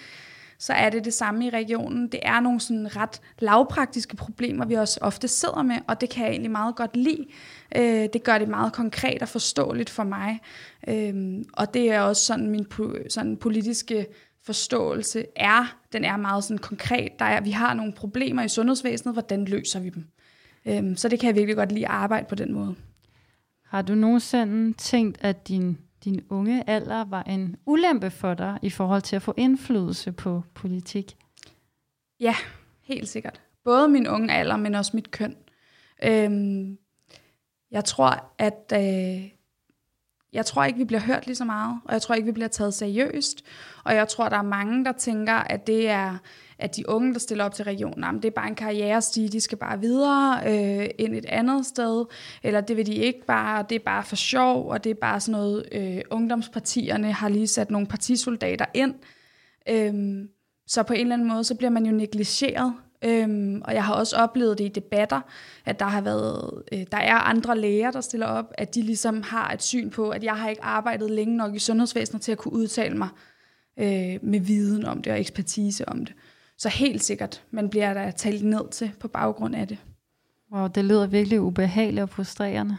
så er det det samme i regionen. Det er nogle sådan ret lavpraktiske problemer, vi også ofte sidder med, og det kan jeg egentlig meget godt lide. Øh, det gør det meget konkret og forståeligt for mig. Øh, og det er også sådan min sådan politiske forståelse er, den er meget sådan konkret. Der er, vi har nogle problemer i sundhedsvæsenet, hvordan løser vi dem? Øhm, så det kan jeg virkelig godt lide at arbejde på den måde. Har du nogensinde tænkt, at din din unge alder var en ulempe for dig i forhold til at få indflydelse på politik? Ja, helt sikkert. Både min unge alder, men også mit køn. Øhm, jeg tror, at øh, jeg tror ikke, vi bliver hørt lige så meget, og jeg tror ikke, vi bliver taget seriøst. Og jeg tror, der er mange, der tænker, at det er at de unge, der stiller op til regionen, jamen, det er bare en karrierestige, de skal bare videre øh, ind et andet sted, eller det vil de ikke bare, det er bare for sjov, og det er bare sådan noget, øh, ungdomspartierne har lige sat nogle partisoldater ind. Øhm, så på en eller anden måde, så bliver man jo negligeret, Øhm, og jeg har også oplevet det i debatter, at der har været, øh, der er andre læger, der stiller op, at de ligesom har et syn på, at jeg har ikke arbejdet længe nok i sundhedsvæsenet til at kunne udtale mig øh, med viden om det og ekspertise om det. Så helt sikkert, man bliver der talt ned til på baggrund af det. Wow, det lyder virkelig ubehageligt og frustrerende.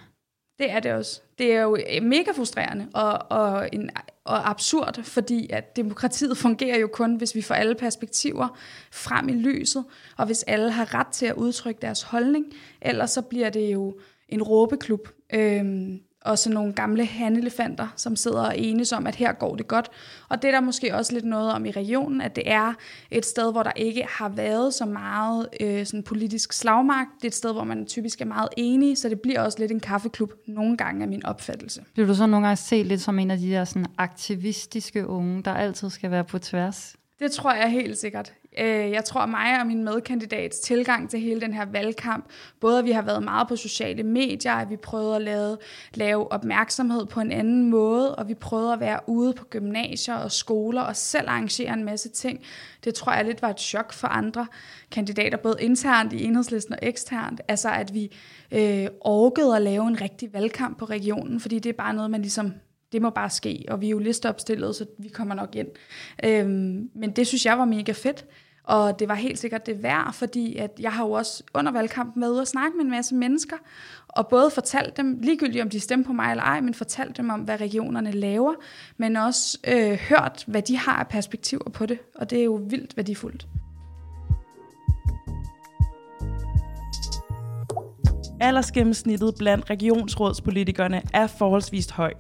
Det er det også. Det er jo mega frustrerende og, og, en, og absurd, fordi at demokratiet fungerer jo kun, hvis vi får alle perspektiver frem i lyset, og hvis alle har ret til at udtrykke deres holdning. Ellers så bliver det jo en råbeklub. Øhm, og sådan nogle gamle handelefanter, som sidder og enes om, at her går det godt. Og det er der måske også lidt noget om i regionen, at det er et sted, hvor der ikke har været så meget øh, sådan politisk slagmark. Det er et sted, hvor man typisk er meget enige, så det bliver også lidt en kaffeklub nogle gange af min opfattelse. Bliver du så nogle gange set lidt som en af de der sådan aktivistiske unge, der altid skal være på tværs? Det tror jeg helt sikkert. Øh, jeg tror mig og min medkandidats tilgang til hele den her valgkamp, både at vi har været meget på sociale medier, at vi prøvede at lave, lave opmærksomhed på en anden måde, og vi prøvede at være ude på gymnasier og skoler og selv arrangere en masse ting. Det tror jeg lidt var et chok for andre kandidater, både internt i enhedslisten og eksternt. Altså at vi øh, orkede at lave en rigtig valgkamp på regionen, fordi det er bare noget, man ligesom det må bare ske, og vi er jo listeopstillet, så vi kommer nok ind. Øhm, men det synes jeg var mega fedt, og det var helt sikkert det værd, fordi at jeg har jo også under valgkampen været ude og snakke med en masse mennesker, og både fortalt dem, ligegyldigt om de stemmer på mig eller ej, men fortalt dem om, hvad regionerne laver, men også øh, hørt, hvad de har af perspektiver på det, og det er jo vildt værdifuldt. Aldersgennemsnittet blandt regionsrådspolitikerne er forholdsvist høj.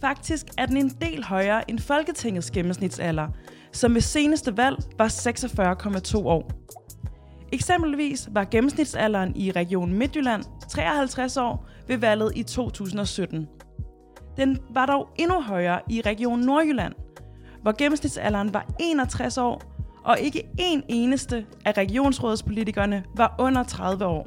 Faktisk er den en del højere end Folketingets gennemsnitsalder, som ved seneste valg var 46,2 år. Eksempelvis var gennemsnitsalderen i Region Midtjylland 53 år ved valget i 2017. Den var dog endnu højere i Region Nordjylland, hvor gennemsnitsalderen var 61 år, og ikke en eneste af regionsrådspolitikerne var under 30 år.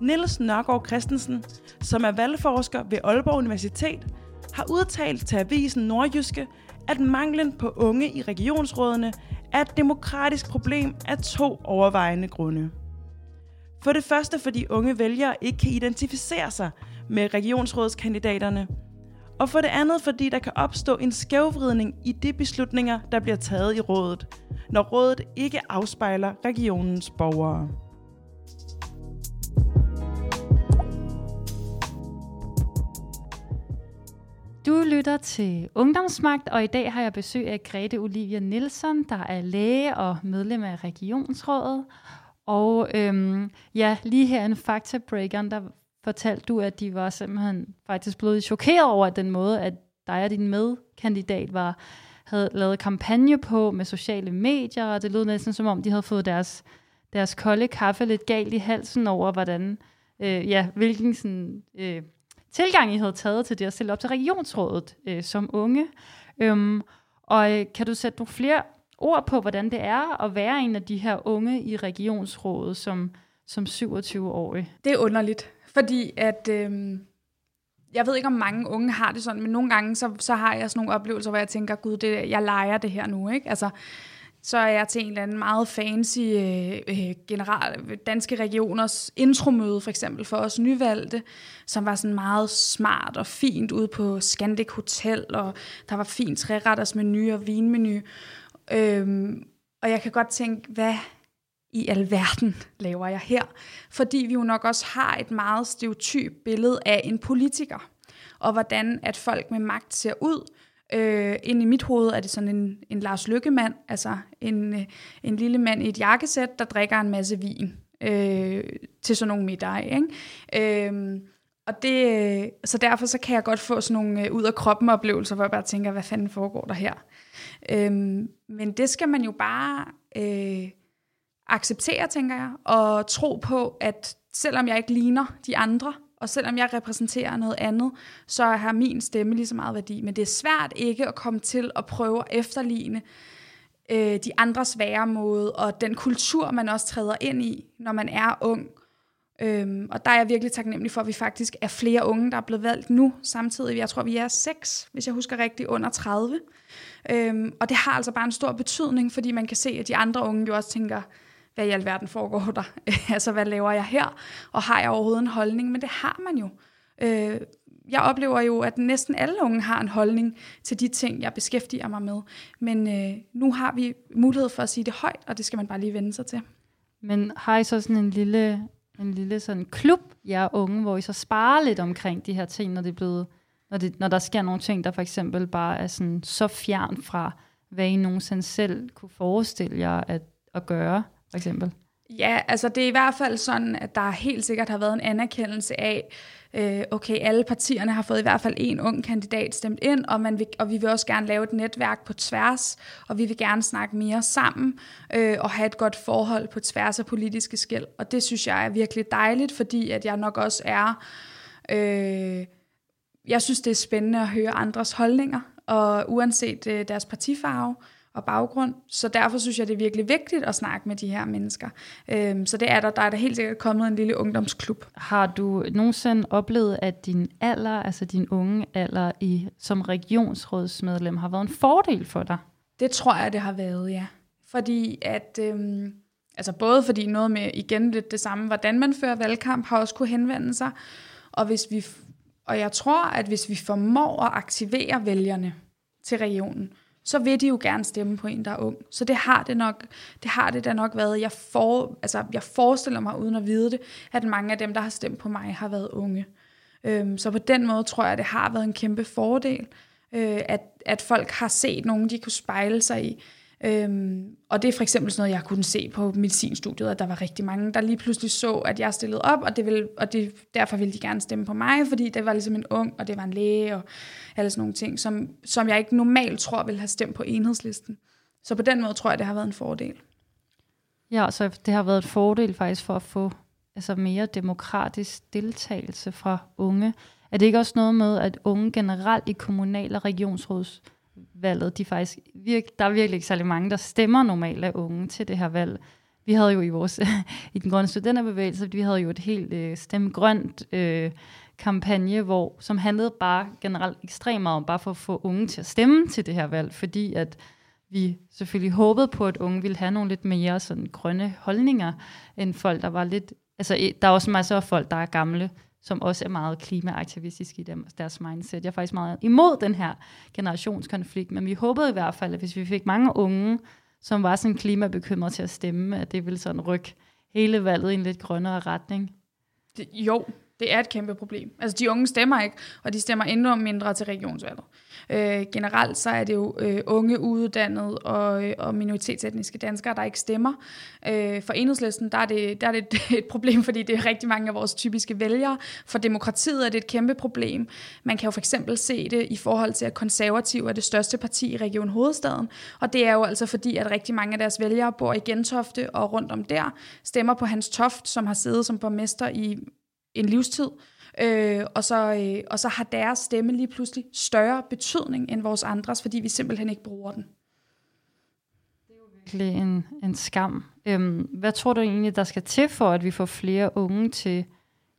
Niels Nørgaard Christensen, som er valgforsker ved Aalborg Universitet, har udtalt til avisen Nordjyske, at manglen på unge i regionsrådene er et demokratisk problem af to overvejende grunde. For det første, fordi unge vælgere ikke kan identificere sig med regionsrådskandidaterne, og for det andet, fordi der kan opstå en skævvridning i de beslutninger, der bliver taget i rådet, når rådet ikke afspejler regionens borgere. Du lytter til Ungdomsmagt, og i dag har jeg besøg af Grete Olivia Nielsen, der er læge og medlem af Regionsrådet. Og øhm, ja, lige her en faktabreakeren, der fortalte du, at de var simpelthen faktisk blevet chokeret over den måde, at dig og din medkandidat var, havde lavet kampagne på med sociale medier, og det lød næsten som om, de havde fået deres, deres kolde kaffe lidt galt i halsen over, hvordan, øh, ja, hvilken sådan, øh, tilgang, I havde taget til det at stille op til regionsrådet øh, som unge. Øhm, og øh, kan du sætte nogle flere ord på, hvordan det er at være en af de her unge i regionsrådet som, som 27-årig? Det er underligt, fordi at... Øh jeg ved ikke, om mange unge har det sådan, men nogle gange, så, så har jeg sådan nogle oplevelser, hvor jeg tænker, gud, det, jeg leger det her nu, ikke? Altså, så er jeg til en eller anden meget fancy øh, øh, general, danske regioners intromøde, for eksempel for os nyvalgte, som var sådan meget smart og fint ude på Scandic Hotel, og der var fint træretters menu og vinmenu. Øhm, og jeg kan godt tænke, hvad i alverden laver jeg her? Fordi vi jo nok også har et meget stereotyp billede af en politiker, og hvordan at folk med magt ser ud, Øh, ind i mit hoved er det sådan en, en Lars Lykkemand, altså en, øh, en lille mand i et jakkesæt, der drikker en masse vin øh, til sådan nogle middage. Ikke? Øh, og det, øh, så derfor så kan jeg godt få sådan nogle øh, ud af kroppen oplevelser, hvor jeg bare tænker, hvad fanden foregår der her? Øh, men det skal man jo bare øh, acceptere, tænker jeg, og tro på, at selvom jeg ikke ligner de andre, og selvom jeg repræsenterer noget andet, så har min stemme lige så meget værdi. Men det er svært ikke at komme til at prøve at efterligne øh, de andres væremåde, og den kultur, man også træder ind i, når man er ung. Øhm, og der er jeg virkelig taknemmelig for, at vi faktisk er flere unge, der er blevet valgt nu samtidig. Jeg tror, vi er seks, hvis jeg husker rigtigt, under 30. Øhm, og det har altså bare en stor betydning, fordi man kan se, at de andre unge jo også tænker, hvad i alverden foregår der? altså, hvad laver jeg her? Og har jeg overhovedet en holdning? Men det har man jo. Øh, jeg oplever jo, at næsten alle unge har en holdning til de ting, jeg beskæftiger mig med. Men øh, nu har vi mulighed for at sige det højt, og det skal man bare lige vende sig til. Men har I så sådan en lille, en lille sådan klub, jer unge, hvor I så sparer lidt omkring de her ting, når det er blevet, når, det, når der sker nogle ting, der for eksempel bare er sådan så fjern fra, hvad I nogensinde selv kunne forestille jer at, at gøre, for eksempel? Ja, altså det er i hvert fald sådan, at der helt sikkert har været en anerkendelse af, øh, okay, alle partierne har fået i hvert fald en ung kandidat stemt ind, og, man vil, og vi vil også gerne lave et netværk på tværs, og vi vil gerne snakke mere sammen, øh, og have et godt forhold på tværs af politiske skæld. Og det synes jeg er virkelig dejligt, fordi at jeg nok også er... Øh, jeg synes, det er spændende at høre andres holdninger, og uanset øh, deres partifarve, øh, og baggrund. Så derfor synes jeg, det er virkelig vigtigt at snakke med de her mennesker. Øhm, så det er der. Der er der helt sikkert kommet en lille ungdomsklub. Har du nogensinde oplevet, at din alder, altså din unge alder i, som regionsrådsmedlem, har været en fordel for dig? Det tror jeg, det har været, ja. Fordi at... Øhm, altså både fordi noget med igen lidt det samme, hvordan man fører valgkamp, har også kunne henvende sig. Og, hvis vi, og jeg tror, at hvis vi formår at aktivere vælgerne til regionen, så vil de jo gerne stemme på en, der er ung. Så det har det nok, det har det da nok været. Jeg, for, altså, jeg forestiller mig, uden at vide det, at mange af dem, der har stemt på mig, har været unge. Øhm, så på den måde tror jeg, det har været en kæmpe fordel, øh, at, at folk har set nogen, de kunne spejle sig i. Øhm, og det er for eksempel sådan noget, jeg kunne se på medicinstudiet, at der var rigtig mange, der lige pludselig så, at jeg stillede op, og, det ville, og det, derfor ville de gerne stemme på mig, fordi det var ligesom en ung, og det var en læge, og alle sådan nogle ting, som, som jeg ikke normalt tror ville have stemt på enhedslisten. Så på den måde tror jeg, det har været en fordel. Ja, så det har været en fordel faktisk for at få altså mere demokratisk deltagelse fra unge. Er det ikke også noget med, at unge generelt i kommunal- og regionsråds valget. De faktisk virk, der er virkelig ikke særlig mange, der stemmer normalt af unge til det her valg. Vi havde jo i vores i den grønne studenterbevægelse, vi havde jo et helt øh, stemmegrønt øh, kampagne, hvor, som handlede bare generelt ekstremt meget om bare for at få unge til at stemme til det her valg, fordi at vi selvfølgelig håbede på, at unge ville have nogle lidt mere sådan grønne holdninger, end folk, der var lidt... Altså, e, der er også masser af folk, der er gamle, som også er meget klimaaktivistiske i dem, deres mindset. Jeg er faktisk meget imod den her generationskonflikt, men vi håbede i hvert fald, at hvis vi fik mange unge, som var sådan klimabekymrede til at stemme, at det ville sådan rykke hele valget i en lidt grønnere retning. Det, jo, det er et kæmpe problem. Altså, de unge stemmer ikke, og de stemmer endnu mindre til regionsvalget. Øh, generelt så er det jo øh, unge, uddannede og, øh, og minoritetsetniske danskere, der ikke stemmer. Øh, for enhedslisten, der er, det, der er det et, problem, fordi det er rigtig mange af vores typiske vælgere. For demokratiet er det et kæmpe problem. Man kan jo for eksempel se det i forhold til, at konservativ er det største parti i Region Hovedstaden. Og det er jo altså fordi, at rigtig mange af deres vælgere bor i Gentofte og rundt om der, stemmer på Hans Toft, som har siddet som borgmester i en livstid. Øh, og, så, øh, og så har deres stemme lige pludselig større betydning end vores andres, fordi vi simpelthen ikke bruger den. Det er jo virkelig en, en skam. Øhm, hvad tror du egentlig, der skal til for, at vi får flere unge til,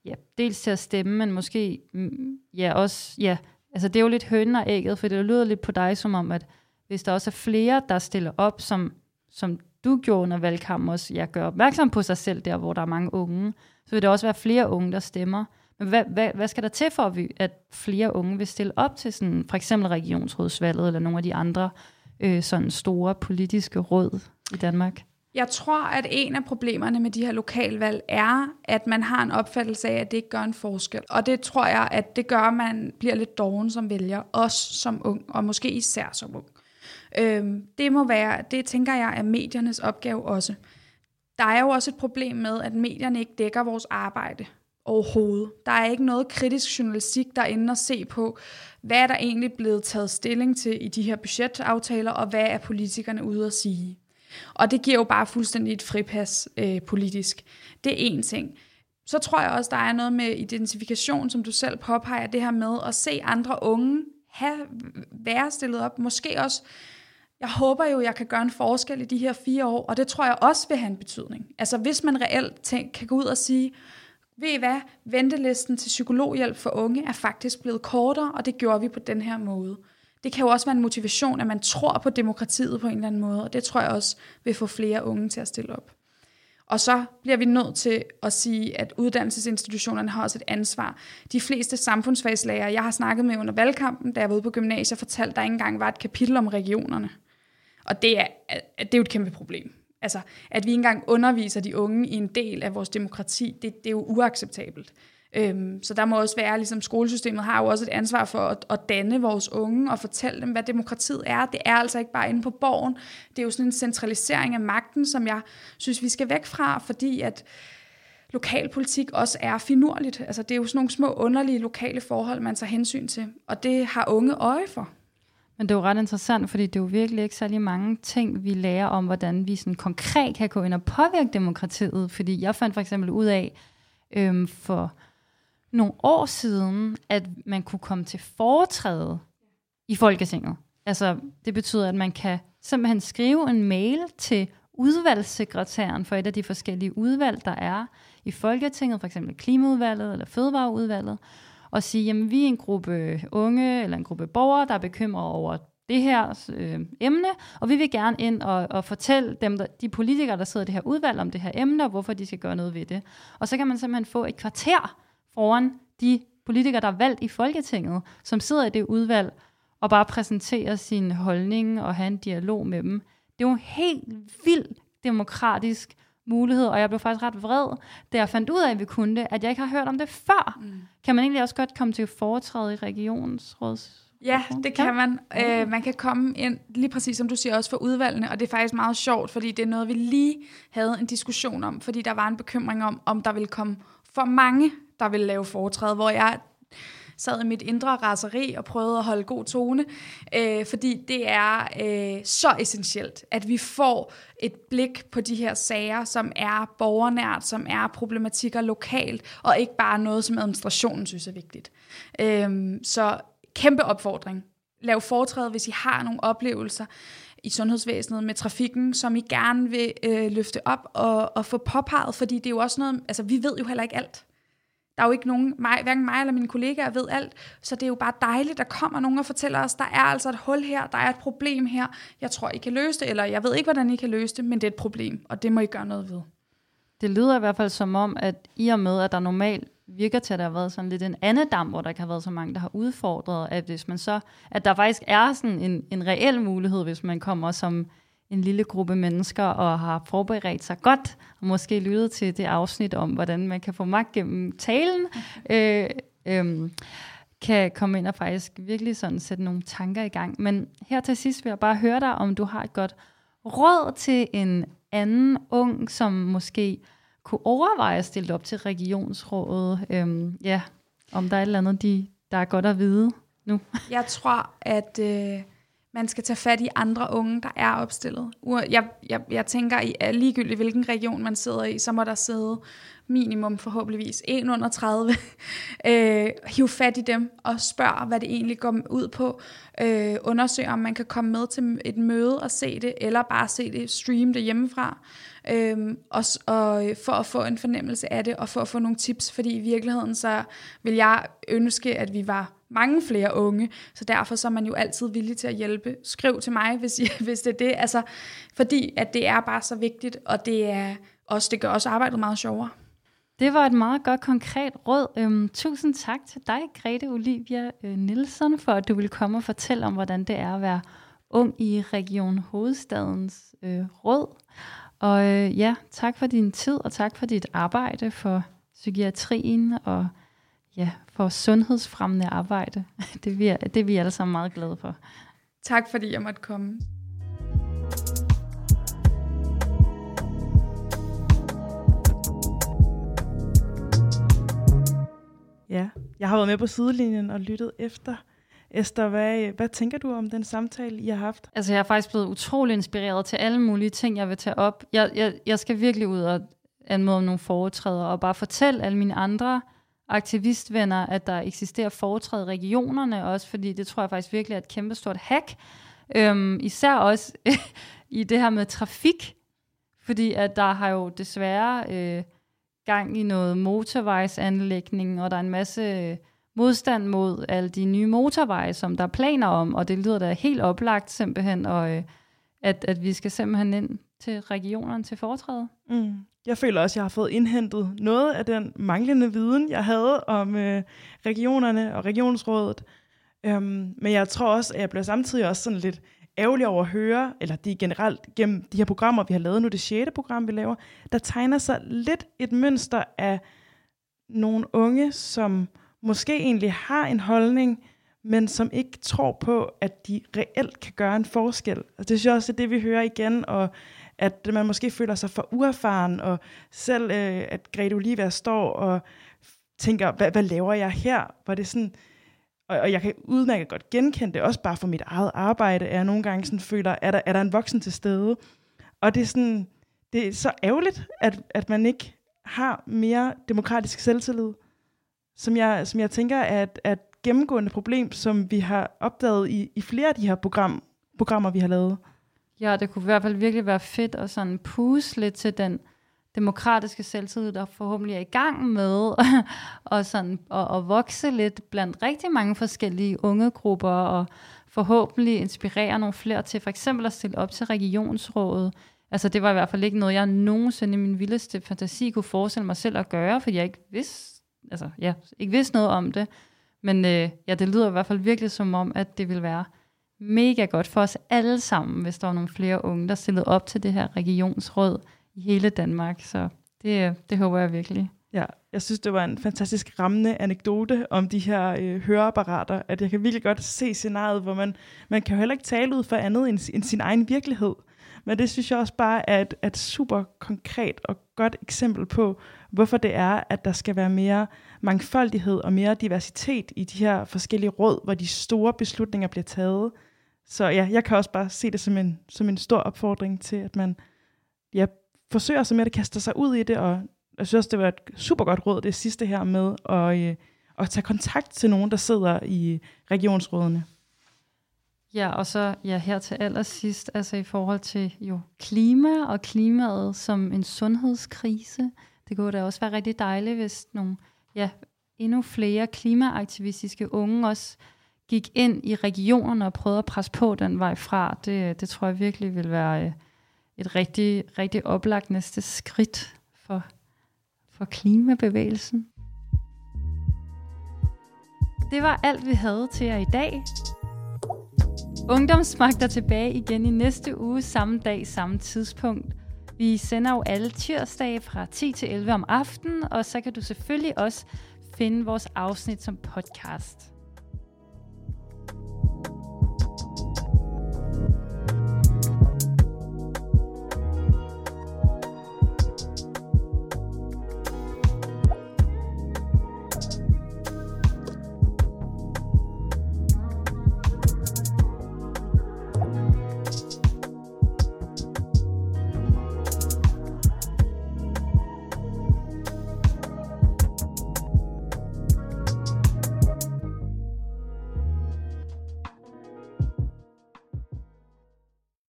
ja, dels til at stemme, men måske, mm, ja, også, ja, altså det er jo lidt høn og ægget, for det lyder lidt på dig som om, at hvis der også er flere, der stiller op, som, som du gjorde under valgkampen også, jeg gør opmærksom på sig selv der, hvor der er mange unge, så vil der også være flere unge, der stemmer. Men hvad, hvad, hvad skal der til for, at flere unge vil stille op til sådan, for eksempel regionsrådsvalget eller nogle af de andre øh, sådan store politiske råd i Danmark? Jeg tror, at en af problemerne med de her lokalvalg er, at man har en opfattelse af, at det ikke gør en forskel. Og det tror jeg, at det gør, at man bliver lidt doven som vælger, også som ung, og måske især som ung. Øhm, det må være, det tænker jeg er mediernes opgave også. Der er jo også et problem med, at medierne ikke dækker vores arbejde overhovedet. Der er ikke noget kritisk journalistik, der ender at se på, hvad er der egentlig blevet taget stilling til i de her budgetaftaler, og hvad er politikerne ude at sige. Og det giver jo bare fuldstændig et fripas øh, politisk. Det er en ting. så tror jeg også, der er noget med identifikation, som du selv påpeger, det her med at se andre unge have, være stillet op. Måske også, jeg håber jo, jeg kan gøre en forskel i de her fire år, og det tror jeg også vil have en betydning. Altså hvis man reelt tænk, kan gå ud og sige, ved I hvad, ventelisten til psykologhjælp for unge er faktisk blevet kortere, og det gjorde vi på den her måde. Det kan jo også være en motivation, at man tror på demokratiet på en eller anden måde, og det tror jeg også vil få flere unge til at stille op. Og så bliver vi nødt til at sige, at uddannelsesinstitutionerne har også et ansvar. De fleste samfundsfagslærer, jeg har snakket med under valgkampen, da jeg var ude på gymnasiet, fortalte, at der ikke engang var et kapitel om regionerne. Og det er, det er jo et kæmpe problem. Altså, at vi ikke engang underviser de unge i en del af vores demokrati, det, det er jo uacceptabelt. Øhm, så der må også være, ligesom skolesystemet har jo også et ansvar for at, at danne vores unge og fortælle dem, hvad demokratiet er. Det er altså ikke bare inde på borgen. Det er jo sådan en centralisering af magten, som jeg synes, vi skal væk fra, fordi at lokalpolitik også er finurligt. Altså, det er jo sådan nogle små underlige lokale forhold, man tager hensyn til, og det har unge øje for. Men det er jo ret interessant, fordi det er jo virkelig ikke særlig mange ting, vi lærer om, hvordan vi sådan konkret kan gå ind og påvirke demokratiet. Fordi jeg fandt for eksempel ud af øhm, for nogle år siden, at man kunne komme til foretræde i Folketinget. Altså, det betyder, at man kan simpelthen skrive en mail til udvalgssekretæren for et af de forskellige udvalg, der er i Folketinget, for eksempel klimaudvalget eller fødevareudvalget, og sige, jamen vi er en gruppe unge eller en gruppe borgere, der er bekymret over det her øh, emne, og vi vil gerne ind og, og fortælle dem, der, de politikere, der sidder i det her udvalg om det her emne, og hvorfor de skal gøre noget ved det. Og så kan man simpelthen få et kvarter foran de politikere, der er valgt i Folketinget, som sidder i det udvalg, og bare præsentere sin holdning og have en dialog med dem. Det er jo en helt vild demokratisk mulighed, og jeg blev faktisk ret vred, da jeg fandt ud af, at vi kunne det, at jeg ikke har hørt om det før. Mm. Kan man egentlig også godt komme til foretræde i regionsråds Ja, det kan man. Øh, man kan komme ind, lige præcis som du siger, også for udvalgene, og det er faktisk meget sjovt, fordi det er noget, vi lige havde en diskussion om, fordi der var en bekymring om, om der ville komme for mange, der ville lave foretræde, hvor jeg sad i mit indre raseri og prøvede at holde god tone, øh, fordi det er øh, så essentielt, at vi får et blik på de her sager, som er borgernært, som er problematikker lokalt, og ikke bare noget, som administrationen synes er vigtigt. Øh, så kæmpe opfordring. Lav foretræde, hvis I har nogle oplevelser i sundhedsvæsenet med trafikken, som I gerne vil øh, løfte op og, og få påpeget, fordi det er jo også noget, altså vi ved jo heller ikke alt. Der er jo ikke nogen, mig, hverken mig eller mine kollegaer ved alt, så det er jo bare dejligt, at der kommer nogen og fortæller os, der er altså et hul her, der er et problem her, jeg tror, I kan løse det, eller jeg ved ikke, hvordan I kan løse det, men det er et problem, og det må I gøre noget ved. Det lyder i hvert fald som om, at i og med, at der normalt virker til, at der har været sådan lidt en anden dam, hvor der ikke har været så mange, der har udfordret, at hvis man så, at der faktisk er sådan en, en reel mulighed, hvis man kommer som en lille gruppe mennesker og har forberedt sig godt, og måske lyttet til det afsnit om, hvordan man kan få magt gennem talen, øh, øh, kan komme ind og faktisk virkelig sådan sætte nogle tanker i gang. Men her til sidst vil jeg bare høre dig, om du har et godt råd til en anden ung, som måske kunne overveje at stille op til regionsrådet. Øhm, ja, om der er et eller andet, de, der er godt at vide nu. Jeg tror, at øh, man skal tage fat i andre unge, der er opstillet. Jeg, jeg, jeg tænker, at ligegyldigt hvilken region man sidder i, så må der sidde minimum forhåbentligvis en under 30. øh, hiv fat i dem og spørg, hvad det egentlig går ud på. Øh, undersøg, om man kan komme med til et møde og se det, eller bare se det, streame det hjemmefra. Øh, og, og øh, for at få en fornemmelse af det, og for at få nogle tips, fordi i virkeligheden så vil jeg ønske, at vi var mange flere unge, så derfor så er man jo altid villig til at hjælpe. Skriv til mig, hvis, I, hvis det er det, altså, fordi at det er bare så vigtigt, og det, er også, det gør også arbejdet meget sjovere. Det var et meget godt konkret råd. Øhm, tusind tak til dig, Grete Olivia øh, Nielsen, for at du vil komme og fortælle om, hvordan det er at være ung i Region Hovedstadens øh, råd. Og øh, ja, tak for din tid, og tak for dit arbejde for psykiatrien og ja, for sundhedsfremmende arbejde. Det er, vi, det er vi alle sammen meget glade for. Tak fordi jeg måtte komme. Ja, jeg har været med på sidelinjen og lyttet efter. Esther, hvad, hvad tænker du om den samtale, I har haft? Altså, jeg er faktisk blevet utrolig inspireret til alle mulige ting, jeg vil tage op. Jeg, jeg, jeg skal virkelig ud og anmode om nogle foretræder, og bare fortælle alle mine andre aktivistvenner, at der eksisterer foretræde i regionerne også, fordi det tror jeg faktisk virkelig er et kæmpestort hack. Øhm, især også i det her med trafik, fordi at der har jo desværre øh, gang i noget motorvejsanlægning, og der er en masse øh, modstand mod alle de nye motorveje, som der er planer om, og det lyder da helt oplagt simpelthen, og øh, at, at vi skal simpelthen ind til regionerne til foretræde. Mm. Jeg føler også, at jeg har fået indhentet noget af den manglende viden, jeg havde om øh, regionerne og regionsrådet. Øhm, men jeg tror også, at jeg bliver samtidig også sådan lidt ærgerlig over at høre, eller de generelt gennem de her programmer, vi har lavet nu, det sjette program, vi laver, der tegner sig lidt et mønster af nogle unge, som måske egentlig har en holdning, men som ikke tror på, at de reelt kan gøre en forskel. Og det synes jeg også er det, vi hører igen, og at man måske føler sig for uerfaren, og selv øh, at Grete Olivia står og tænker, hvad, hvad laver jeg her? Var det sådan, og, og jeg kan udmærket godt genkende det, også bare for mit eget arbejde, at jeg nogle gange sådan føler, er der, er der en voksen til stede? Og det er sådan, det er så ærgerligt, at, at man ikke har mere demokratisk selvtillid, som jeg, som jeg tænker er et, er et gennemgående problem, som vi har opdaget i, i flere af de her program, programmer, vi har lavet. Ja, det kunne i hvert fald virkelig være fedt at sådan puse lidt til den demokratiske selvtillid, der forhåbentlig er i gang med og sådan, og, og vokse lidt blandt rigtig mange forskellige unge grupper, og forhåbentlig inspirere nogle flere til for eksempel at stille op til regionsrådet. Altså det var i hvert fald ikke noget, jeg nogensinde i min vildeste fantasi kunne forestille mig selv at gøre, fordi jeg ikke vidste, altså, ja, ikke vidste noget om det. Men øh, ja, det lyder i hvert fald virkelig som om, at det vil være mega godt for os alle sammen, hvis der var nogle flere unge, der stillede op til det her regionsråd i hele Danmark. Så det, det håber jeg virkelig. Ja, jeg synes, det var en fantastisk rammende anekdote om de her øh, høreapparater, at jeg kan virkelig godt se scenariet, hvor man, man kan jo heller ikke tale ud for andet end, end sin egen virkelighed. Men det synes jeg også bare er et, et super konkret og godt eksempel på, hvorfor det er, at der skal være mere mangfoldighed og mere diversitet i de her forskellige råd, hvor de store beslutninger bliver taget. Så ja, jeg kan også bare se det som en, som en stor opfordring til, at man ja, forsøger sig med at kaste sig ud i det, og jeg synes det var et super godt råd, det sidste her med at, øh, at tage kontakt til nogen, der sidder i regionsrådene. Ja, og så ja, her til allersidst, altså i forhold til jo klima og klimaet som en sundhedskrise. Det kunne da også være rigtig dejligt, hvis nogle ja, endnu flere klimaaktivistiske unge også gik ind i regionerne og prøvede at presse på den vej fra. Det, øh, det tror jeg virkelig vil være øh, et rigtig, rigtig oplagt næste skridt for, for klimabevægelsen. Det var alt, vi havde til jer i dag. Ungdomsmagt er tilbage igen i næste uge, samme dag, samme tidspunkt. Vi sender jo alle tirsdage fra 10 til 11 om aftenen, og så kan du selvfølgelig også finde vores afsnit som podcast.